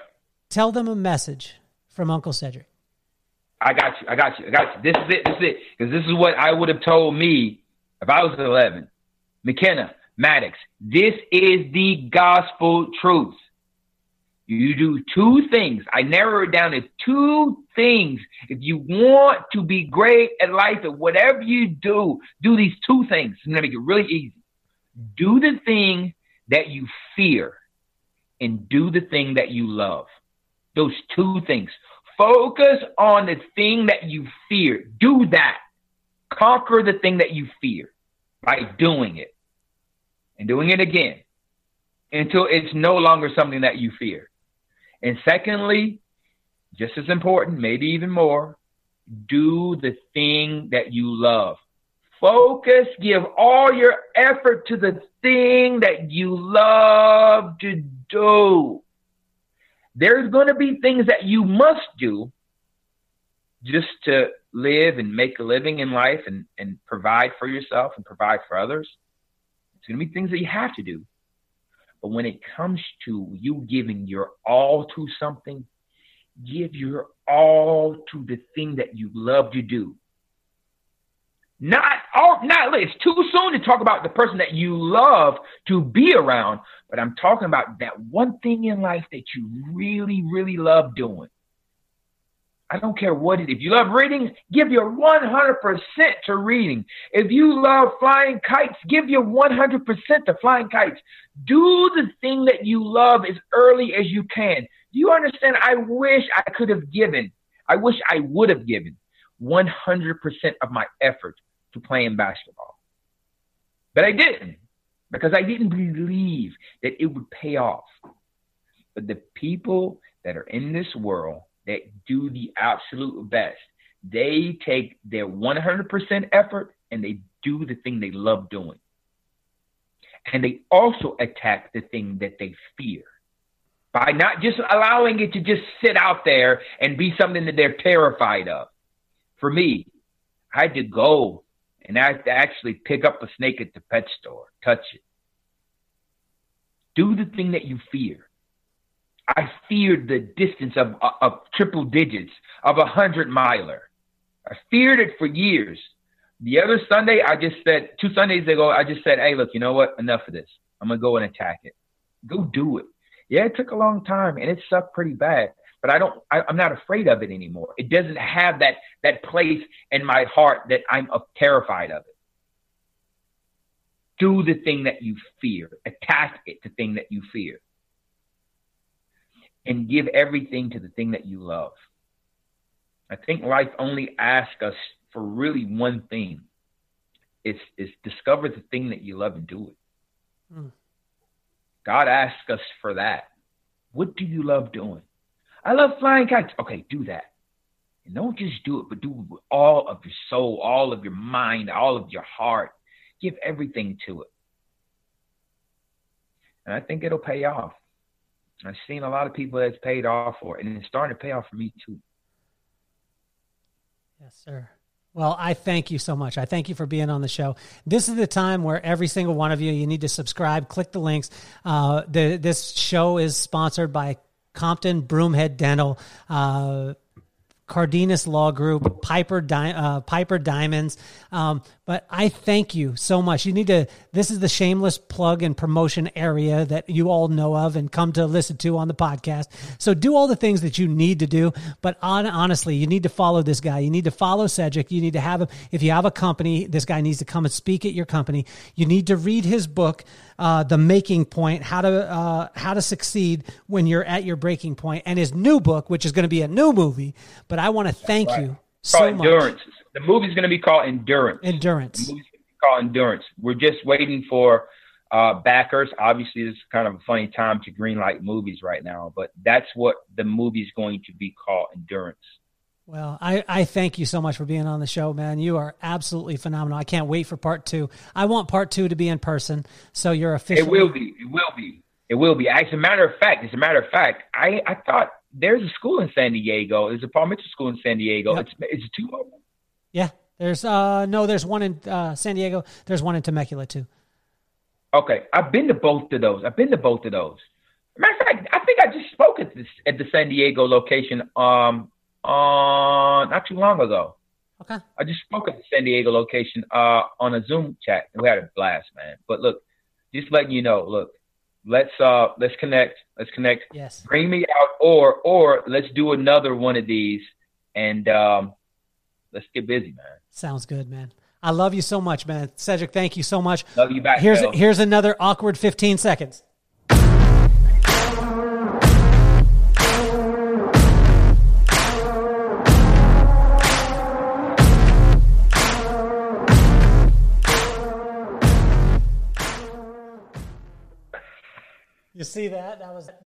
Tell them a message from Uncle Cedric. I got you. I got you. I got you. This is it. This is it. Because this is what I would have told me if I was 11. McKenna, Maddox, this is the gospel truth. You do two things. I narrow it down to two things. If you want to be great at life at whatever you do, do these two things. I'm going to make it really easy. Do the thing that you fear and do the thing that you love. Those two things. Focus on the thing that you fear. Do that. Conquer the thing that you fear by doing it and doing it again until it's no longer something that you fear. And secondly, just as important, maybe even more, do the thing that you love. Focus, give all your effort to the thing that you love to do. There's going to be things that you must do just to live and make a living in life and, and provide for yourself and provide for others. It's going to be things that you have to do. But when it comes to you giving your all to something, give your all to the thing that you love to do. Not all, not it's too soon to talk about the person that you love to be around, but I'm talking about that one thing in life that you really, really love doing. I don't care what it is. If you love reading, give your 100% to reading. If you love flying kites, give your 100% to flying kites. Do the thing that you love as early as you can. Do you understand? I wish I could have given, I wish I would have given 100% of my effort to playing basketball. But I didn't because I didn't believe that it would pay off. But the people that are in this world that do the absolute best. They take their 100% effort and they do the thing they love doing. And they also attack the thing that they fear by not just allowing it to just sit out there and be something that they're terrified of. For me, I had to go and I had to actually pick up a snake at the pet store, touch it. Do the thing that you fear. I feared the distance of, of triple digits of a hundred miler. I feared it for years. The other Sunday, I just said, two Sundays ago, I just said, hey, look, you know what? Enough of this. I'm going to go and attack it. Go do it. Yeah, it took a long time and it sucked pretty bad, but I don't, I, am not afraid of it anymore. It doesn't have that, that place in my heart that I'm uh, terrified of it. Do the thing that you fear. Attack it, the thing that you fear. And give everything to the thing that you love. I think life only asks us for really one thing. It's, it's discover the thing that you love and do it. Mm. God asks us for that. What do you love doing? I love flying kites. Okay, do that. And don't just do it, but do it with all of your soul, all of your mind, all of your heart. Give everything to it. And I think it'll pay off. I've seen a lot of people that's paid off for it, and it's starting to pay off for me too. Yes, sir. Well, I thank you so much. I thank you for being on the show. This is the time where every single one of you, you need to subscribe, click the links. Uh, the, this show is sponsored by Compton Broomhead Dental. Uh, Cardenas Law Group, Piper Di- uh, Piper Diamonds. Um, but I thank you so much. You need to. This is the shameless plug and promotion area that you all know of and come to listen to on the podcast. So do all the things that you need to do. But on, honestly, you need to follow this guy. You need to follow Cedric. You need to have him. If you have a company, this guy needs to come and speak at your company. You need to read his book uh, the making point, how to uh, how to succeed when you're at your breaking point, and his new book, which is going to be a new movie. But I want to thank right. you so Endurance. much. The movie's going to be called Endurance. Endurance. The movie's going to be called Endurance. We're just waiting for uh, backers. Obviously, it's kind of a funny time to greenlight movies right now, but that's what the movie's going to be called Endurance. Well, I, I thank you so much for being on the show, man. You are absolutely phenomenal. I can't wait for part two. I want part two to be in person, so you're official. It will be. It will be. It will be. As a matter of fact, as a matter of fact, I, I thought there's a school in San Diego. There's a Mitchell school in San Diego. Yep. It's it's two of them. Yeah, there's uh no, there's one in uh, San Diego. There's one in Temecula too. Okay, I've been to both of those. I've been to both of those. Matter of fact, I think I just spoke at this at the San Diego location. Um, uh, not too long ago. Okay. I just spoke at the San Diego location uh, on a Zoom chat. And we had a blast, man. But look, just letting you know, look, let's uh let's connect. Let's connect. Yes. Bring me out or or let's do another one of these and um let's get busy, man. Sounds good, man. I love you so much, man. Cedric, thank you so much. Love you back. Here's here's another awkward 15 seconds. You see that? That was